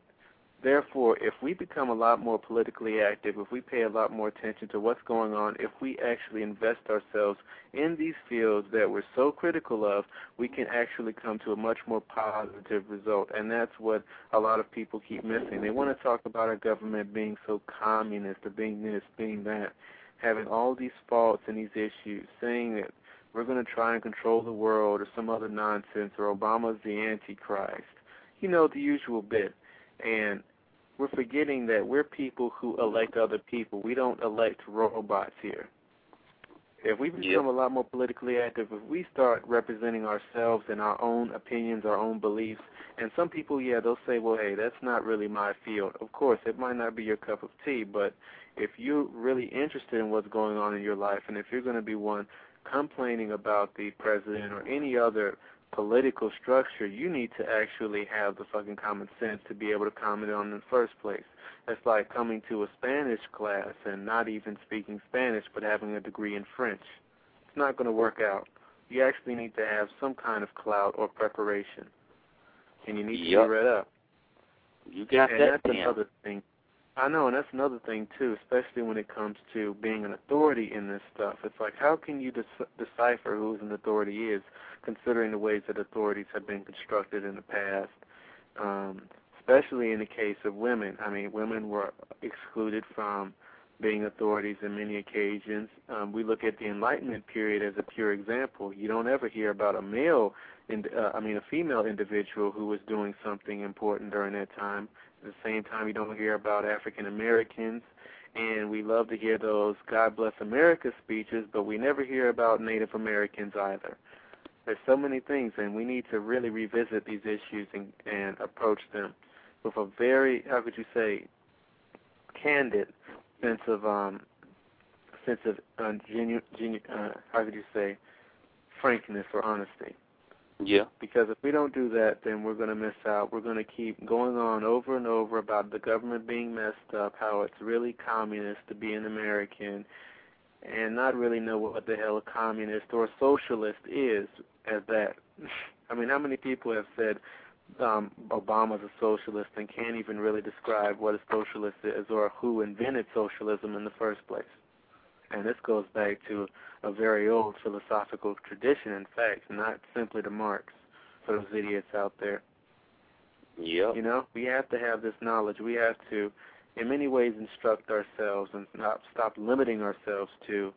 Therefore, if we become a lot more politically active, if we pay a lot more attention to what's going on, if we actually invest ourselves in these fields that we're so critical of, we can actually come to a much more positive result. And that's what a lot of people keep missing. They want to talk about our government being so communist or being this, being that, having all these faults and these issues, saying that we're going to try and control the world or some other nonsense or Obama's the Antichrist. You know, the usual bit. And we're forgetting that we're people who elect other people. We don't elect robots here. If we become Yep. a lot more politically active, if we start representing ourselves and our own opinions, our own beliefs, and some people, yeah, they'll say, well, hey, that's not really my field. Of course, it might not be your cup of tea, but if you're really interested in what's going on in your life, and if you're going to be one complaining about the president or any other political structure, you need to actually have the fucking common sense to be able to comment on in the first place. That's like coming to a Spanish class and not even speaking Spanish but having a degree in French. It's not going to work out. You actually need to have some kind of clout or preparation. And you need to be read up. You got and that that's down. another thing. I know, and that's another thing too, especially when it comes to being an authority in this stuff. It's like, how can you dec- decipher who an authority is, considering the ways that authorities have been constructed in the past? Um, especially in the case of women. I mean, women were excluded from being authorities in many occasions. Um, we look at the Enlightenment period as a pure example. You don't ever hear about a male, in, uh, I mean, a female individual who was doing something important during that time. At the same time, you don't hear about African Americans, and we love to hear those God Bless America speeches, but we never hear about Native Americans either. There's so many things, and we need to really revisit these issues and, and approach them with a very, how could you say, candid sense of um, sense of uh, genu- genu- uh, how could you say, frankness or honesty. Yeah. Because if we don't do that, then we're going to miss out. We're going to keep going on over and over about the government being messed up, how it's really communist to be an American, and not really know what the hell a communist or a socialist is as that. <laughs> I mean, how many people have said um, Obama's a socialist and can't even really describe what a socialist is or who invented socialism in the first place? And this goes back to a very old philosophical tradition, in fact, not simply to Marx, for those idiots out there. Yep. You know, we have to have this knowledge. We have to, in many ways, instruct ourselves and not stop limiting ourselves to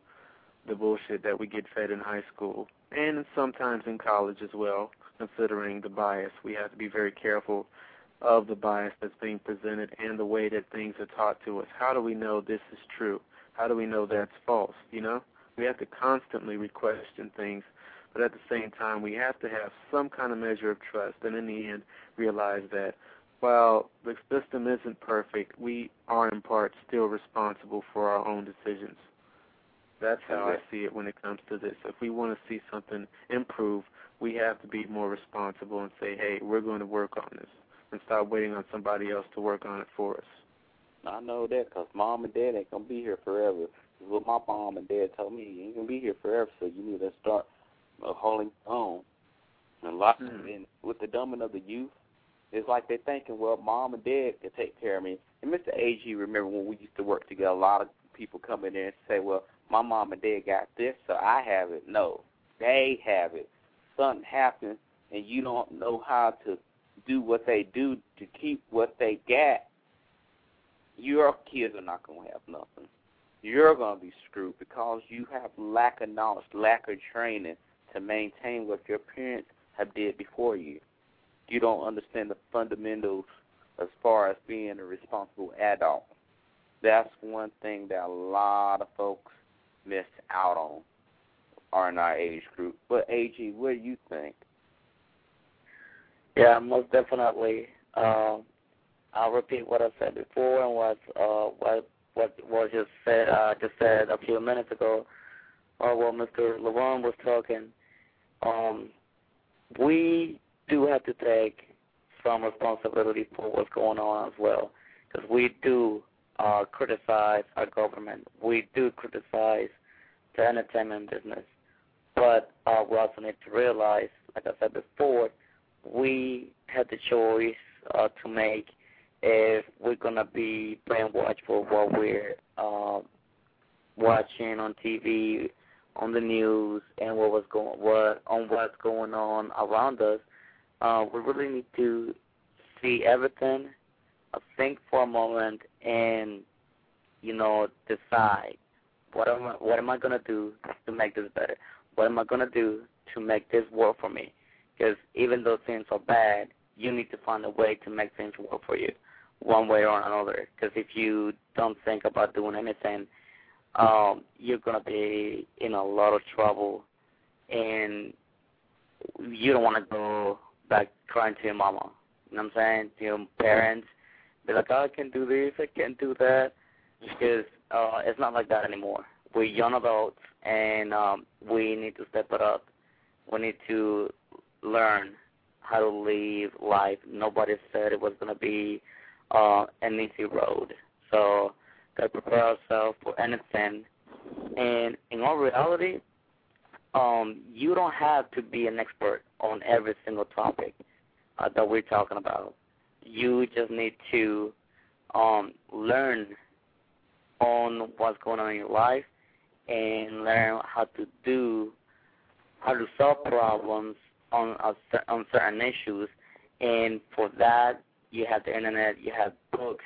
the bullshit that we get fed in high school and sometimes in college as well. Considering the bias, we have to be very careful of the bias that's being presented and the way that things are taught to us. How do we know this is true? How do we know that's false? You know, we have to constantly re-question things, but at the same time, we have to have some kind of measure of trust, and in the end, realize that while the system isn't perfect, we are in part still responsible for our own decisions. That's how I see it when it comes to this. If we want to see something improve, we have to be more responsible and say, hey, we're going to work on this, and stop waiting on somebody else to work on it for us. I know that because mom and dad ain't gonna be here forever. What my mom and dad told me, you ain't gonna be here forever, so you need to start uh, holding on. And lot, Mm. and with the dumbing of the youth, it's like they're thinking, well, mom and dad can take care of me. And Mr. AG, remember when we used to work together? A lot of people come in there and say, well, my mom and dad got this, so I have it. No, they have it. Something happened, and you don't know how to do what they do to keep what they got your kids are not going to have nothing. You're going to be screwed because you have lack of knowledge, lack of training to maintain what your parents have did before you. You don't understand the fundamentals as far as being a responsible adult. That's one thing that a lot of folks miss out on are in our age group. But AG, what do you think? Yeah, most definitely. Um, I'll repeat what I said before and what uh, what what was just said uh, just said a few minutes ago. Uh, while Mr. Levon was talking, um, we do have to take some responsibility for what's going on as well, because we do uh, criticize our government. We do criticize the entertainment business, but uh, we also need to realize, like I said before, we had the choice uh, to make if we're gonna be brainwashed for what we're uh, watching on TV, on the news, and what was going what on what's going on around us. Uh, we really need to see everything, uh, think for a moment, and you know decide what am I, what am I gonna do to make this better? What am I gonna do to make this work for me? Because even though things are bad, you need to find a way to make things work for you, one way or another. Because if you don't think about doing anything, um, you're gonna be in a lot of trouble, and you don't want to go back crying to your mama. You know what I'm saying? To your parents, be like, oh, I can do this, I can't do that, because uh, it's not like that anymore. We're young adults, and um, we need to step it up. We need to learn how to live life. Nobody said it was going to be uh, an easy road. So, gotta prepare ourselves for anything. And in all reality, um, you don't have to be an expert on every single topic uh, that we're talking about. You just need to um, learn on what's going on in your life and learn how to do how to solve problems on a, on certain issues. And for that, you have the internet, you have books.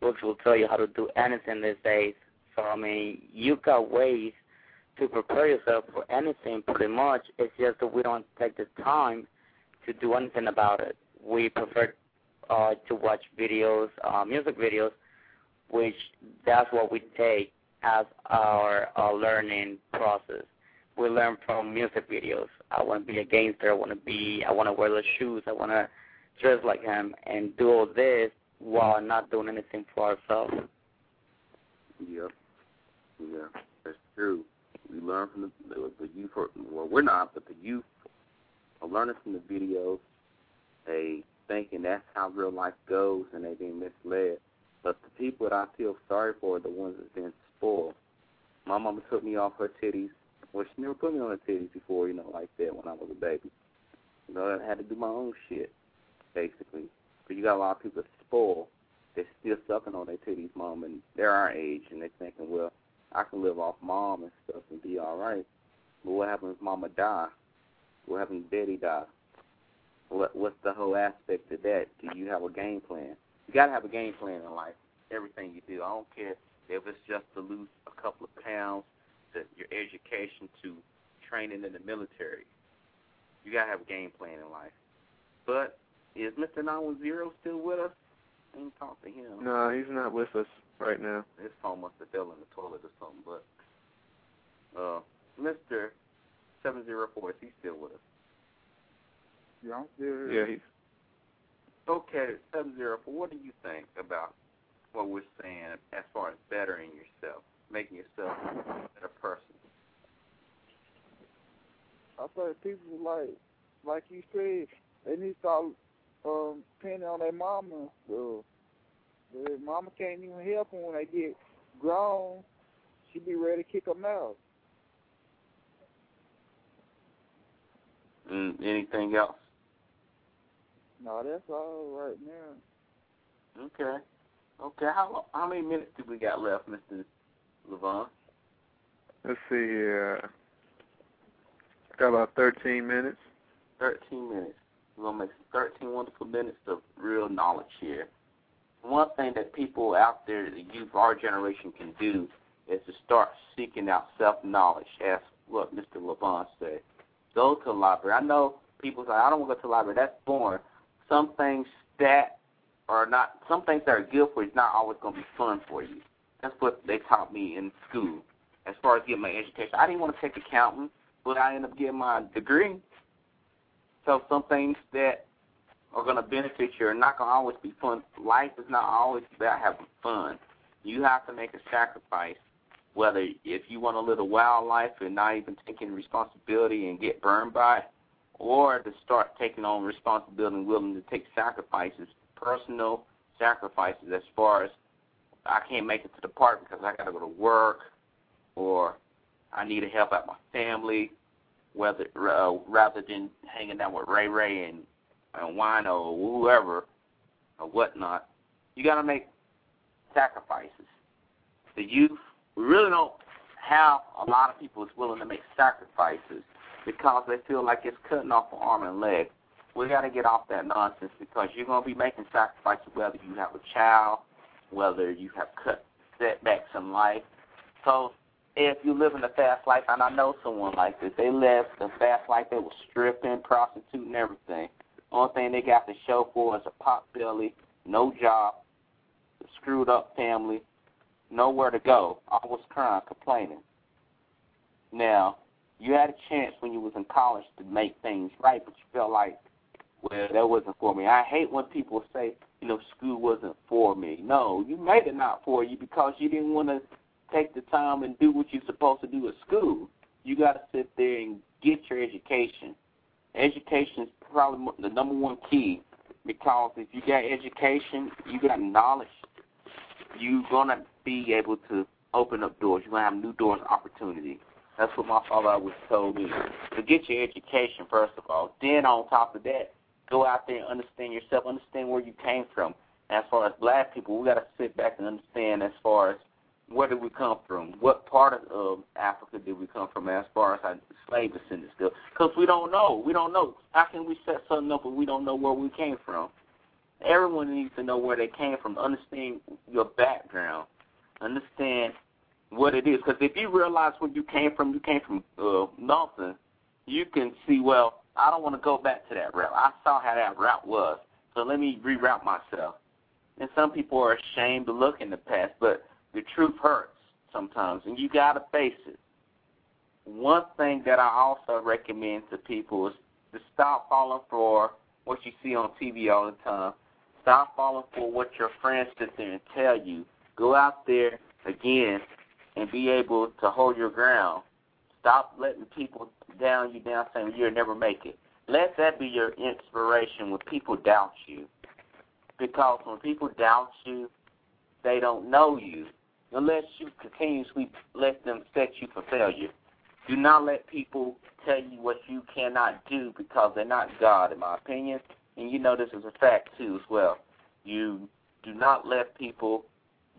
Books will tell you how to do anything these days. So I mean, you got ways to prepare yourself for anything pretty much. It's just that we don't take the time to do anything about it. We prefer uh, to watch videos, uh, music videos, which that's what we take as our, our learning process. We learn from music videos. I want to be a gangster. I want to be. I want to wear the shoes. I want to dress like him and do all this while not doing anything for ourselves. Yep. Yeah, that's true. We learn from the, the, youth. Well, we're not, but the youth are learning from the videos. They thinking that's how real life goes, and they being misled. But the people that I feel sorry for are the ones that's been spoiled. My mama took me off her titties. Well, she never put me on her titties before, you know, like that when I was a baby. You know, I had to do my own shit, basically. But you got a lot of people that spoil. They're still sucking on their titties, mom, and they're our age, and they're thinking, well, I can live off mom and stuff and be all right. But what happens if mama die? What happens if daddy die? What what's the whole aspect of that? Do you have a game plan? You gotta have a game plan in life. Everything you do. I don't care if it's just to lose a couple of pounds, to your education, to training in the military. You gotta have a game plan in life. But is Mr. Nine One Zero still with us? I ain't talk to him. No, he's not with us right now. His phone must have fell in the toilet or something. But uh, Mr. Seven Zero Four, is he still with us? Yeah, I'm still here. Yeah, he's Okay, seven zero four. What do you think about what we're saying as far as bettering yourself, making yourself a better person? I think people like like you said, they need to start um depending on their mama. So their mama can't even help them when they get grown. She be ready to kick them out. Mm, anything else? No, that's all right now. Okay. Okay. How how many minutes do we got left, Mister Levon? let's see here. Got about 13 minutes. Thirteen minutes. We're gonna make thirteen wonderful minutes of real knowledge here. One thing that people out there, the youth, our generation, can do is to start seeking out self knowledge. As what Mr. Levon said, go to the library. I know people say, "I don't want to go to the library. That's boring." Some things that are not, some things that are good for you is not always going to be fun for you. That's what they taught me in school. As far as getting my education, I didn't want to take accounting, but I ended up getting my degree. So some things that are going to benefit you are not going to always be fun. Life is not always about having fun. You have to make a sacrifice. Whether if you want to live a wild life and not even taking responsibility and get burned by it, or to start taking on responsibility and willing to take sacrifices, personal sacrifices as far as I can't make it to the park because I got to go to work, or I need to help out my family, whether uh, rather than hanging out with Ray Ray and and Wino or whoever or whatnot. You got to make sacrifices. The youth, we really don't have a lot of people that's willing to make sacrifices because they feel like it's cutting off an arm and leg. We got to get off that nonsense because you're going to be making sacrifices whether you have a child, whether you have cut setbacks in life. So if you live in a fast life, and I know someone like this, they lived a fast life. They were stripping, prostituting, everything. Only thing they got to show for is a pot belly, no job, a screwed up family, nowhere to go. Always crying, complaining. Now, you had a chance when you was in college to make things right, but you felt like, well, that wasn't for me. I hate when people say, you know, school wasn't for me. No, you made it not for you because you didn't want to take the time and do what you're supposed to do at school. You got to sit there and get your education. Education is probably the number one key because if you got education, you got knowledge, you're gonna be able to open up doors. You're gonna have new doors opportunity. That's what my father always told me. To get your education first of all. Then on top of that, go out there and understand yourself, understand where you came from. As far as black people, we gotta sit back and understand as far as where did we come from? What part of Africa did we come from as far as our slave descendants go? Because we don't know. We don't know. How can we set something up if we don't know where we came from? Everyone needs to know where they came from, understand your background, understand what it is. Because if you realize where you came from, you came from uh, nothing, you can see, well, I don't want to go back to that route. I saw how that route was, so let me reroute myself. And some people are ashamed to look in the past, but the truth hurts sometimes, and you got to face it. One thing that I also recommend to people is to stop falling for what you see on TV all the time. Stop falling for what your friends sit there and tell you. Go out there again and be able to hold your ground. Stop letting people down you down saying you'll never make it. Let that be your inspiration when people doubt you. Because when people doubt you, they don't know you. Unless you continuously let them set you for failure. Do not let people tell you what you cannot do because they're not God, in my opinion. And you know this is a fact too as well. You do not let people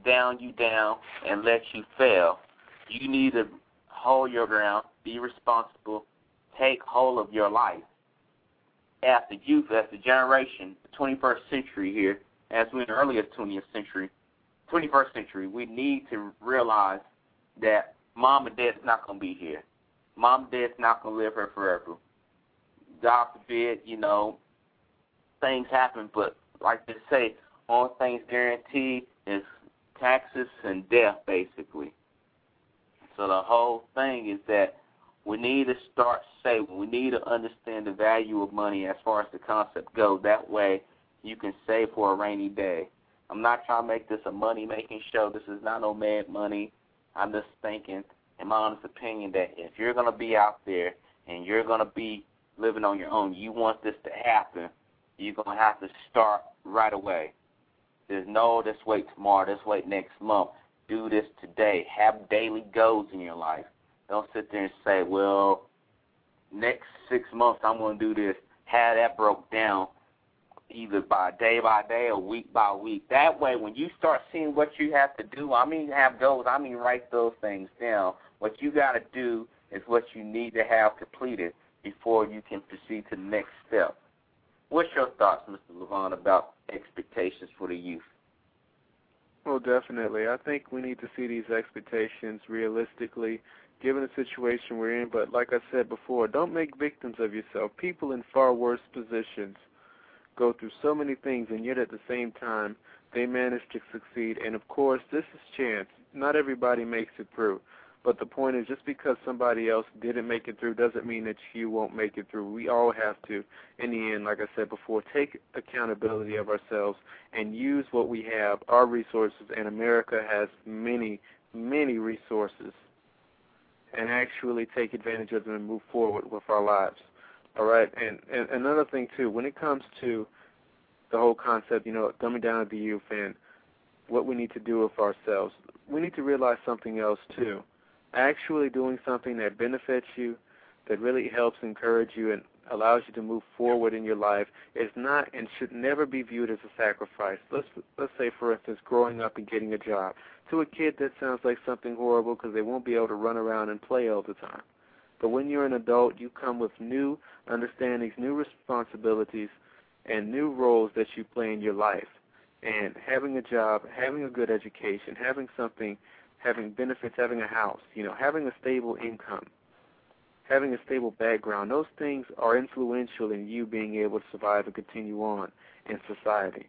down you down and let you fail. You need to hold your ground, be responsible, take hold of your life. As the youth, as the generation, the 21st century here, as we're in the earliest 20th century, 21st century, we need to realize that mom and dad's not going to be here. Mom and dad's not going to live here forever. God forbid, you know, things happen, but like they say, all things guaranteed is taxes and death, basically. So the whole thing is that we need to start saving. We need to understand the value of money as far as the concept goes. That way, you can save for a rainy day. I'm not trying to make this a money making show. This is not no mad money. I'm just thinking, in my honest opinion, that if you're gonna be out there and you're gonna be living on your own, you want this to happen, you're gonna have to start right away. There's no this wait tomorrow, this wait next month. Do this today. Have daily goals in your life. Don't sit there and say, Well, next six months I'm gonna do this. Have that broke down either by day by day or week by week. That way, when you start seeing what you have to do, I mean have goals, I mean write those things down. What you got to do is what you need to have completed before you can proceed to the next step. What's your thoughts, Mr. Levon, about expectations for the youth? Well, definitely. I think we need to see these expectations realistically, given the situation we're in. But like I said before, don't make victims of yourself. People in far worse positions go through so many things, and yet at the same time, they manage to succeed. And of course, this is chance. Not everybody makes it through. But the point is, just because somebody else didn't make it through doesn't mean that you won't make it through. We all have to, in the end, like I said before, take accountability of ourselves and use what we have, our resources. And America has many, many resources, and actually take advantage of them and move forward with our lives. All right, and, and another thing too, when it comes to the whole concept, you know, dumbing down the youth and what we need to do with ourselves, we need to realize something else too actually doing something that benefits you, that really helps encourage you and allows you to move forward in your life is not and should never be viewed as a sacrifice. Let's let's say, for instance, growing up and getting a job. To a kid, that sounds like something horrible because they won't be able to run around and play all the time. But when you're an adult, you come with new understandings, new responsibilities, and new roles that you play in your life. And having a job, having a good education, having something having benefits, having a house, you know, having a stable income, having a stable background, those things are influential in you being able to survive and continue on in society.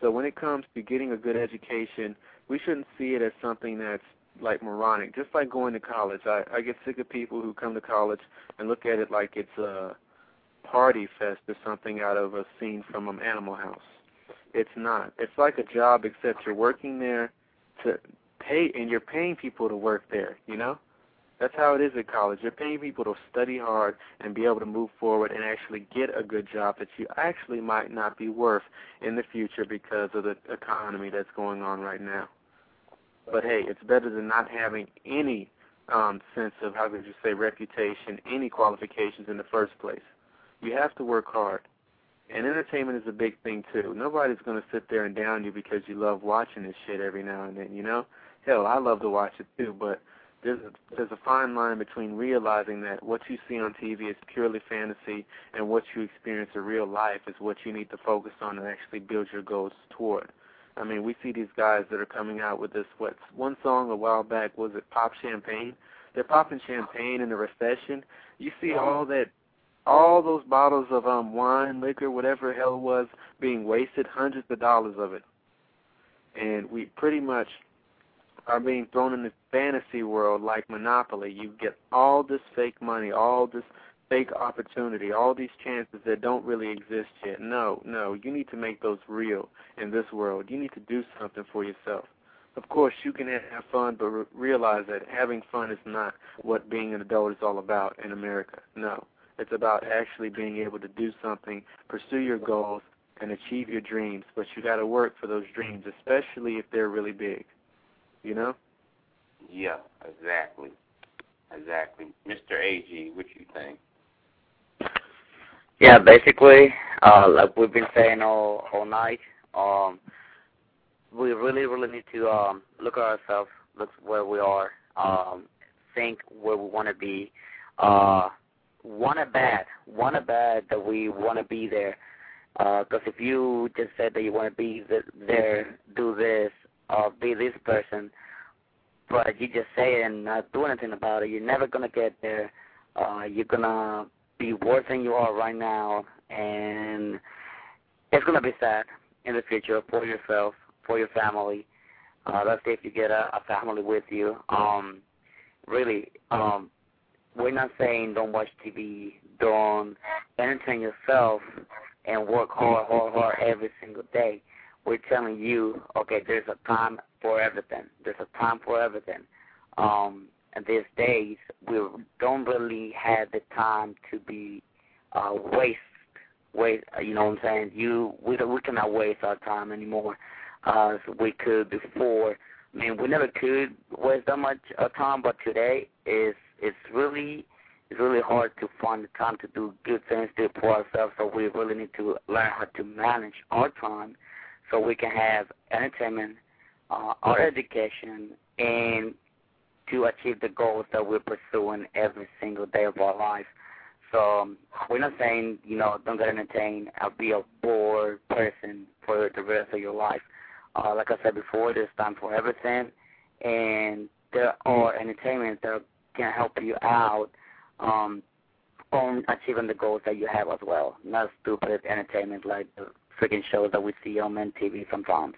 So when it comes to getting a good education, we shouldn't see it as something that's like moronic. Just like going to college, I, I get sick of people who come to college and look at it like it's a party fest or something out of a scene from an Animal House. It's not. It's like a job, except you're working there to pay and you're paying people to work there, you know? That's how it is at college. You're paying people to study hard and be able to move forward and actually get a good job that you actually might not be worth in the future because of the economy that's going on right now. But hey, it's better than not having any um, sense of how could you say reputation, any qualifications in the first place. You have to work hard. And entertainment is a big thing too. Nobody's to sit there and down you because you love watching this shit every now and then, you know? Hell, I love to watch it too, but there's a, there's a fine line between realizing that what you see on TV is purely fantasy and what you experience in real life is what you need to focus on and actually build your goals toward. I mean, we see these guys that are coming out with this what one song a while back was it Pop Champagne? They're popping champagne in the recession. You see all that all those bottles of um wine, liquor, whatever hell it was, being wasted, hundreds of dollars of it. And we pretty much are being thrown in the fantasy world like Monopoly. You get all this fake money, all this fake opportunity, all these chances that don't really exist yet. No, no, you need to make those real in this world. You need to do something for yourself. Of course, you can have fun, but re- realize that having fun is not what being an adult is all about in America. No. It's about actually being able to do something, pursue your goals, and achieve your dreams. But you got to work for those dreams, especially if they're really big. You know? Yeah, exactly. Exactly. Mr. AG, what you think? Yeah, basically, uh, like we've been saying all all night, um, we really, really need to um, look at ourselves, look where we are, um, think where we want to be, uh, want it bad, want it bad that we want to be there. Because uh, if you just said that you want to be th- there, do this, uh, be this person, but you just say it and not do anything about it, you're never gonna get there. Uh, you're gonna be worse than you are right now, and it's gonna be sad in the future for yourself, for your family. Uh, let's say if you get a, a family with you. Um, really, um, we're not saying don't watch TV, don't entertain yourself, and work hard, hard, hard every single day. We're telling you, okay, there's a time for everything. There's a time for everything. Um, these days, we don't really have the time to be uh, waste. Waste, you know what I'm saying? You, we we cannot waste our time anymore uh, as we could before. I mean, we never could waste that much uh, time, but today is it's really it's really hard to find the time to do good things to for ourselves. So we really need to learn how to manage our time, so we can have entertainment, uh, our education, and to achieve the goals that we're pursuing every single day of our life. So um, we're not saying you know don't get entertained. I'll be a bored person for the rest of your life. Uh, like I said before, there's time for everything, and there are entertainments that can help you out um, on achieving the goals that you have as well. Not stupid entertainment like the freaking shows that we see on MTV sometimes.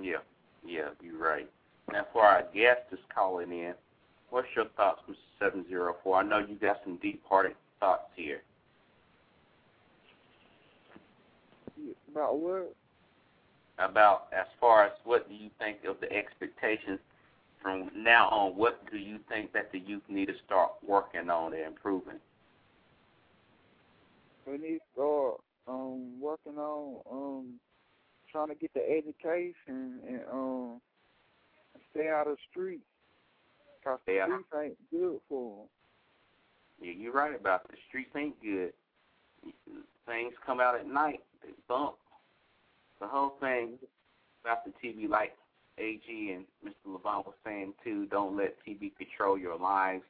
Yeah, yeah, you're right. Now, for our guest that's calling in, what's your thoughts, Mr. 704? I know you got some deep-hearted thoughts here. About what? About as far as what do you think of the expectations from now on, what do you think that the youth need to start working on and improving? We need to start um, working on um, trying to get the education and um, stay out of the streets. Cause the yeah. streets ain't good for them. Yeah, you're right about the streets ain't good. Things come out at night, they bump. The whole thing about the TV, like AG and Mr. Levon was saying too, don't let TV control your lives.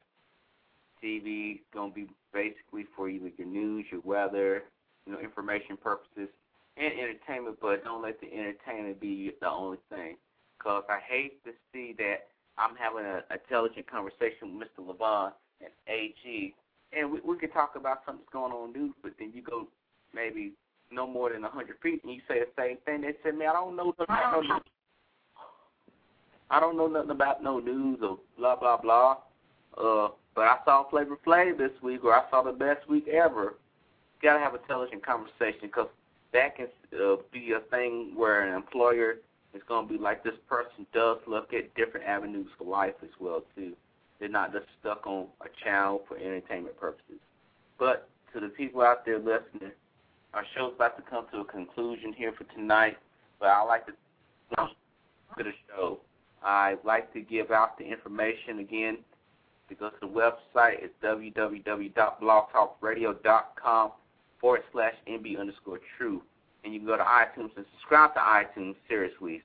TV gonna be basically for either your news, your weather, you know, information purposes, and entertainment. But don't let the entertainment be the only thing. Cause I hate to see that I'm having an intelligent conversation with Mr. Levon and AG, and we, we could talk about something that's going on in the news, but then you go maybe no more than a hundred feet and you say the same thing. They say, "Man, I don't know nothing about no I don't know nothing about no news or blah blah blah. Uh, but I saw Flavor Flav this week, or I saw the best week ever. You gotta have intelligent conversation because that can uh, be a thing where an employer is gonna be like, this person does look at different avenues for life as well too. They're not just stuck on a channel for entertainment purposes. But to the people out there listening, our show's about to come to a conclusion here for tonight. But I like to to the show. I'd like to give out the information again. To to the website, it's www.blogtalkradio.com forward slash NB underscore true. And you can go to iTunes and subscribe to iTunes, seriously.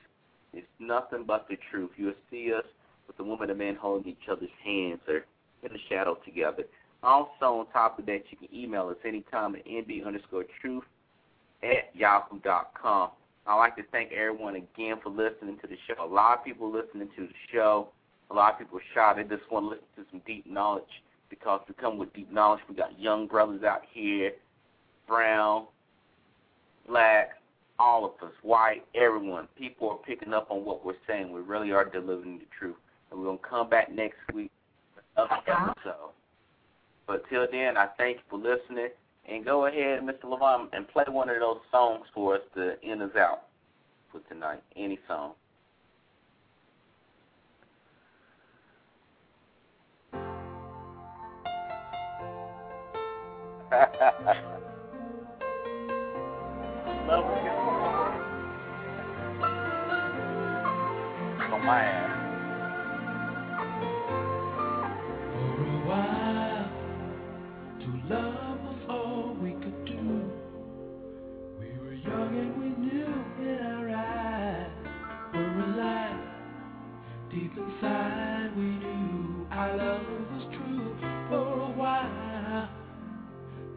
It's nothing but the truth. You'll see us with the woman and man holding each other's hands or in the shadow together. Also, on top of that, you can email us anytime at nb underscore truth at yahoo.com. I'd like to thank everyone again for listening to the show. A lot of people listening to the show. A lot of people shy. They just want to listen to some deep knowledge because we come with deep knowledge. We got young brothers out here, brown, black, all of us, white, everyone. People are picking up on what we're saying. We really are delivering the truth. And we're going to come back next week with another uh-huh. episode. But till then, I thank you for listening. And go ahead, Mr. Levon, and play one of those songs for us to end us out for tonight. Any song. Love <laughs> you. On my. For a while, to love was all we could do. We were young and we knew in our eyes were alive. Deep inside, we knew our love was true. For a while,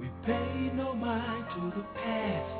we paid no mind to the past.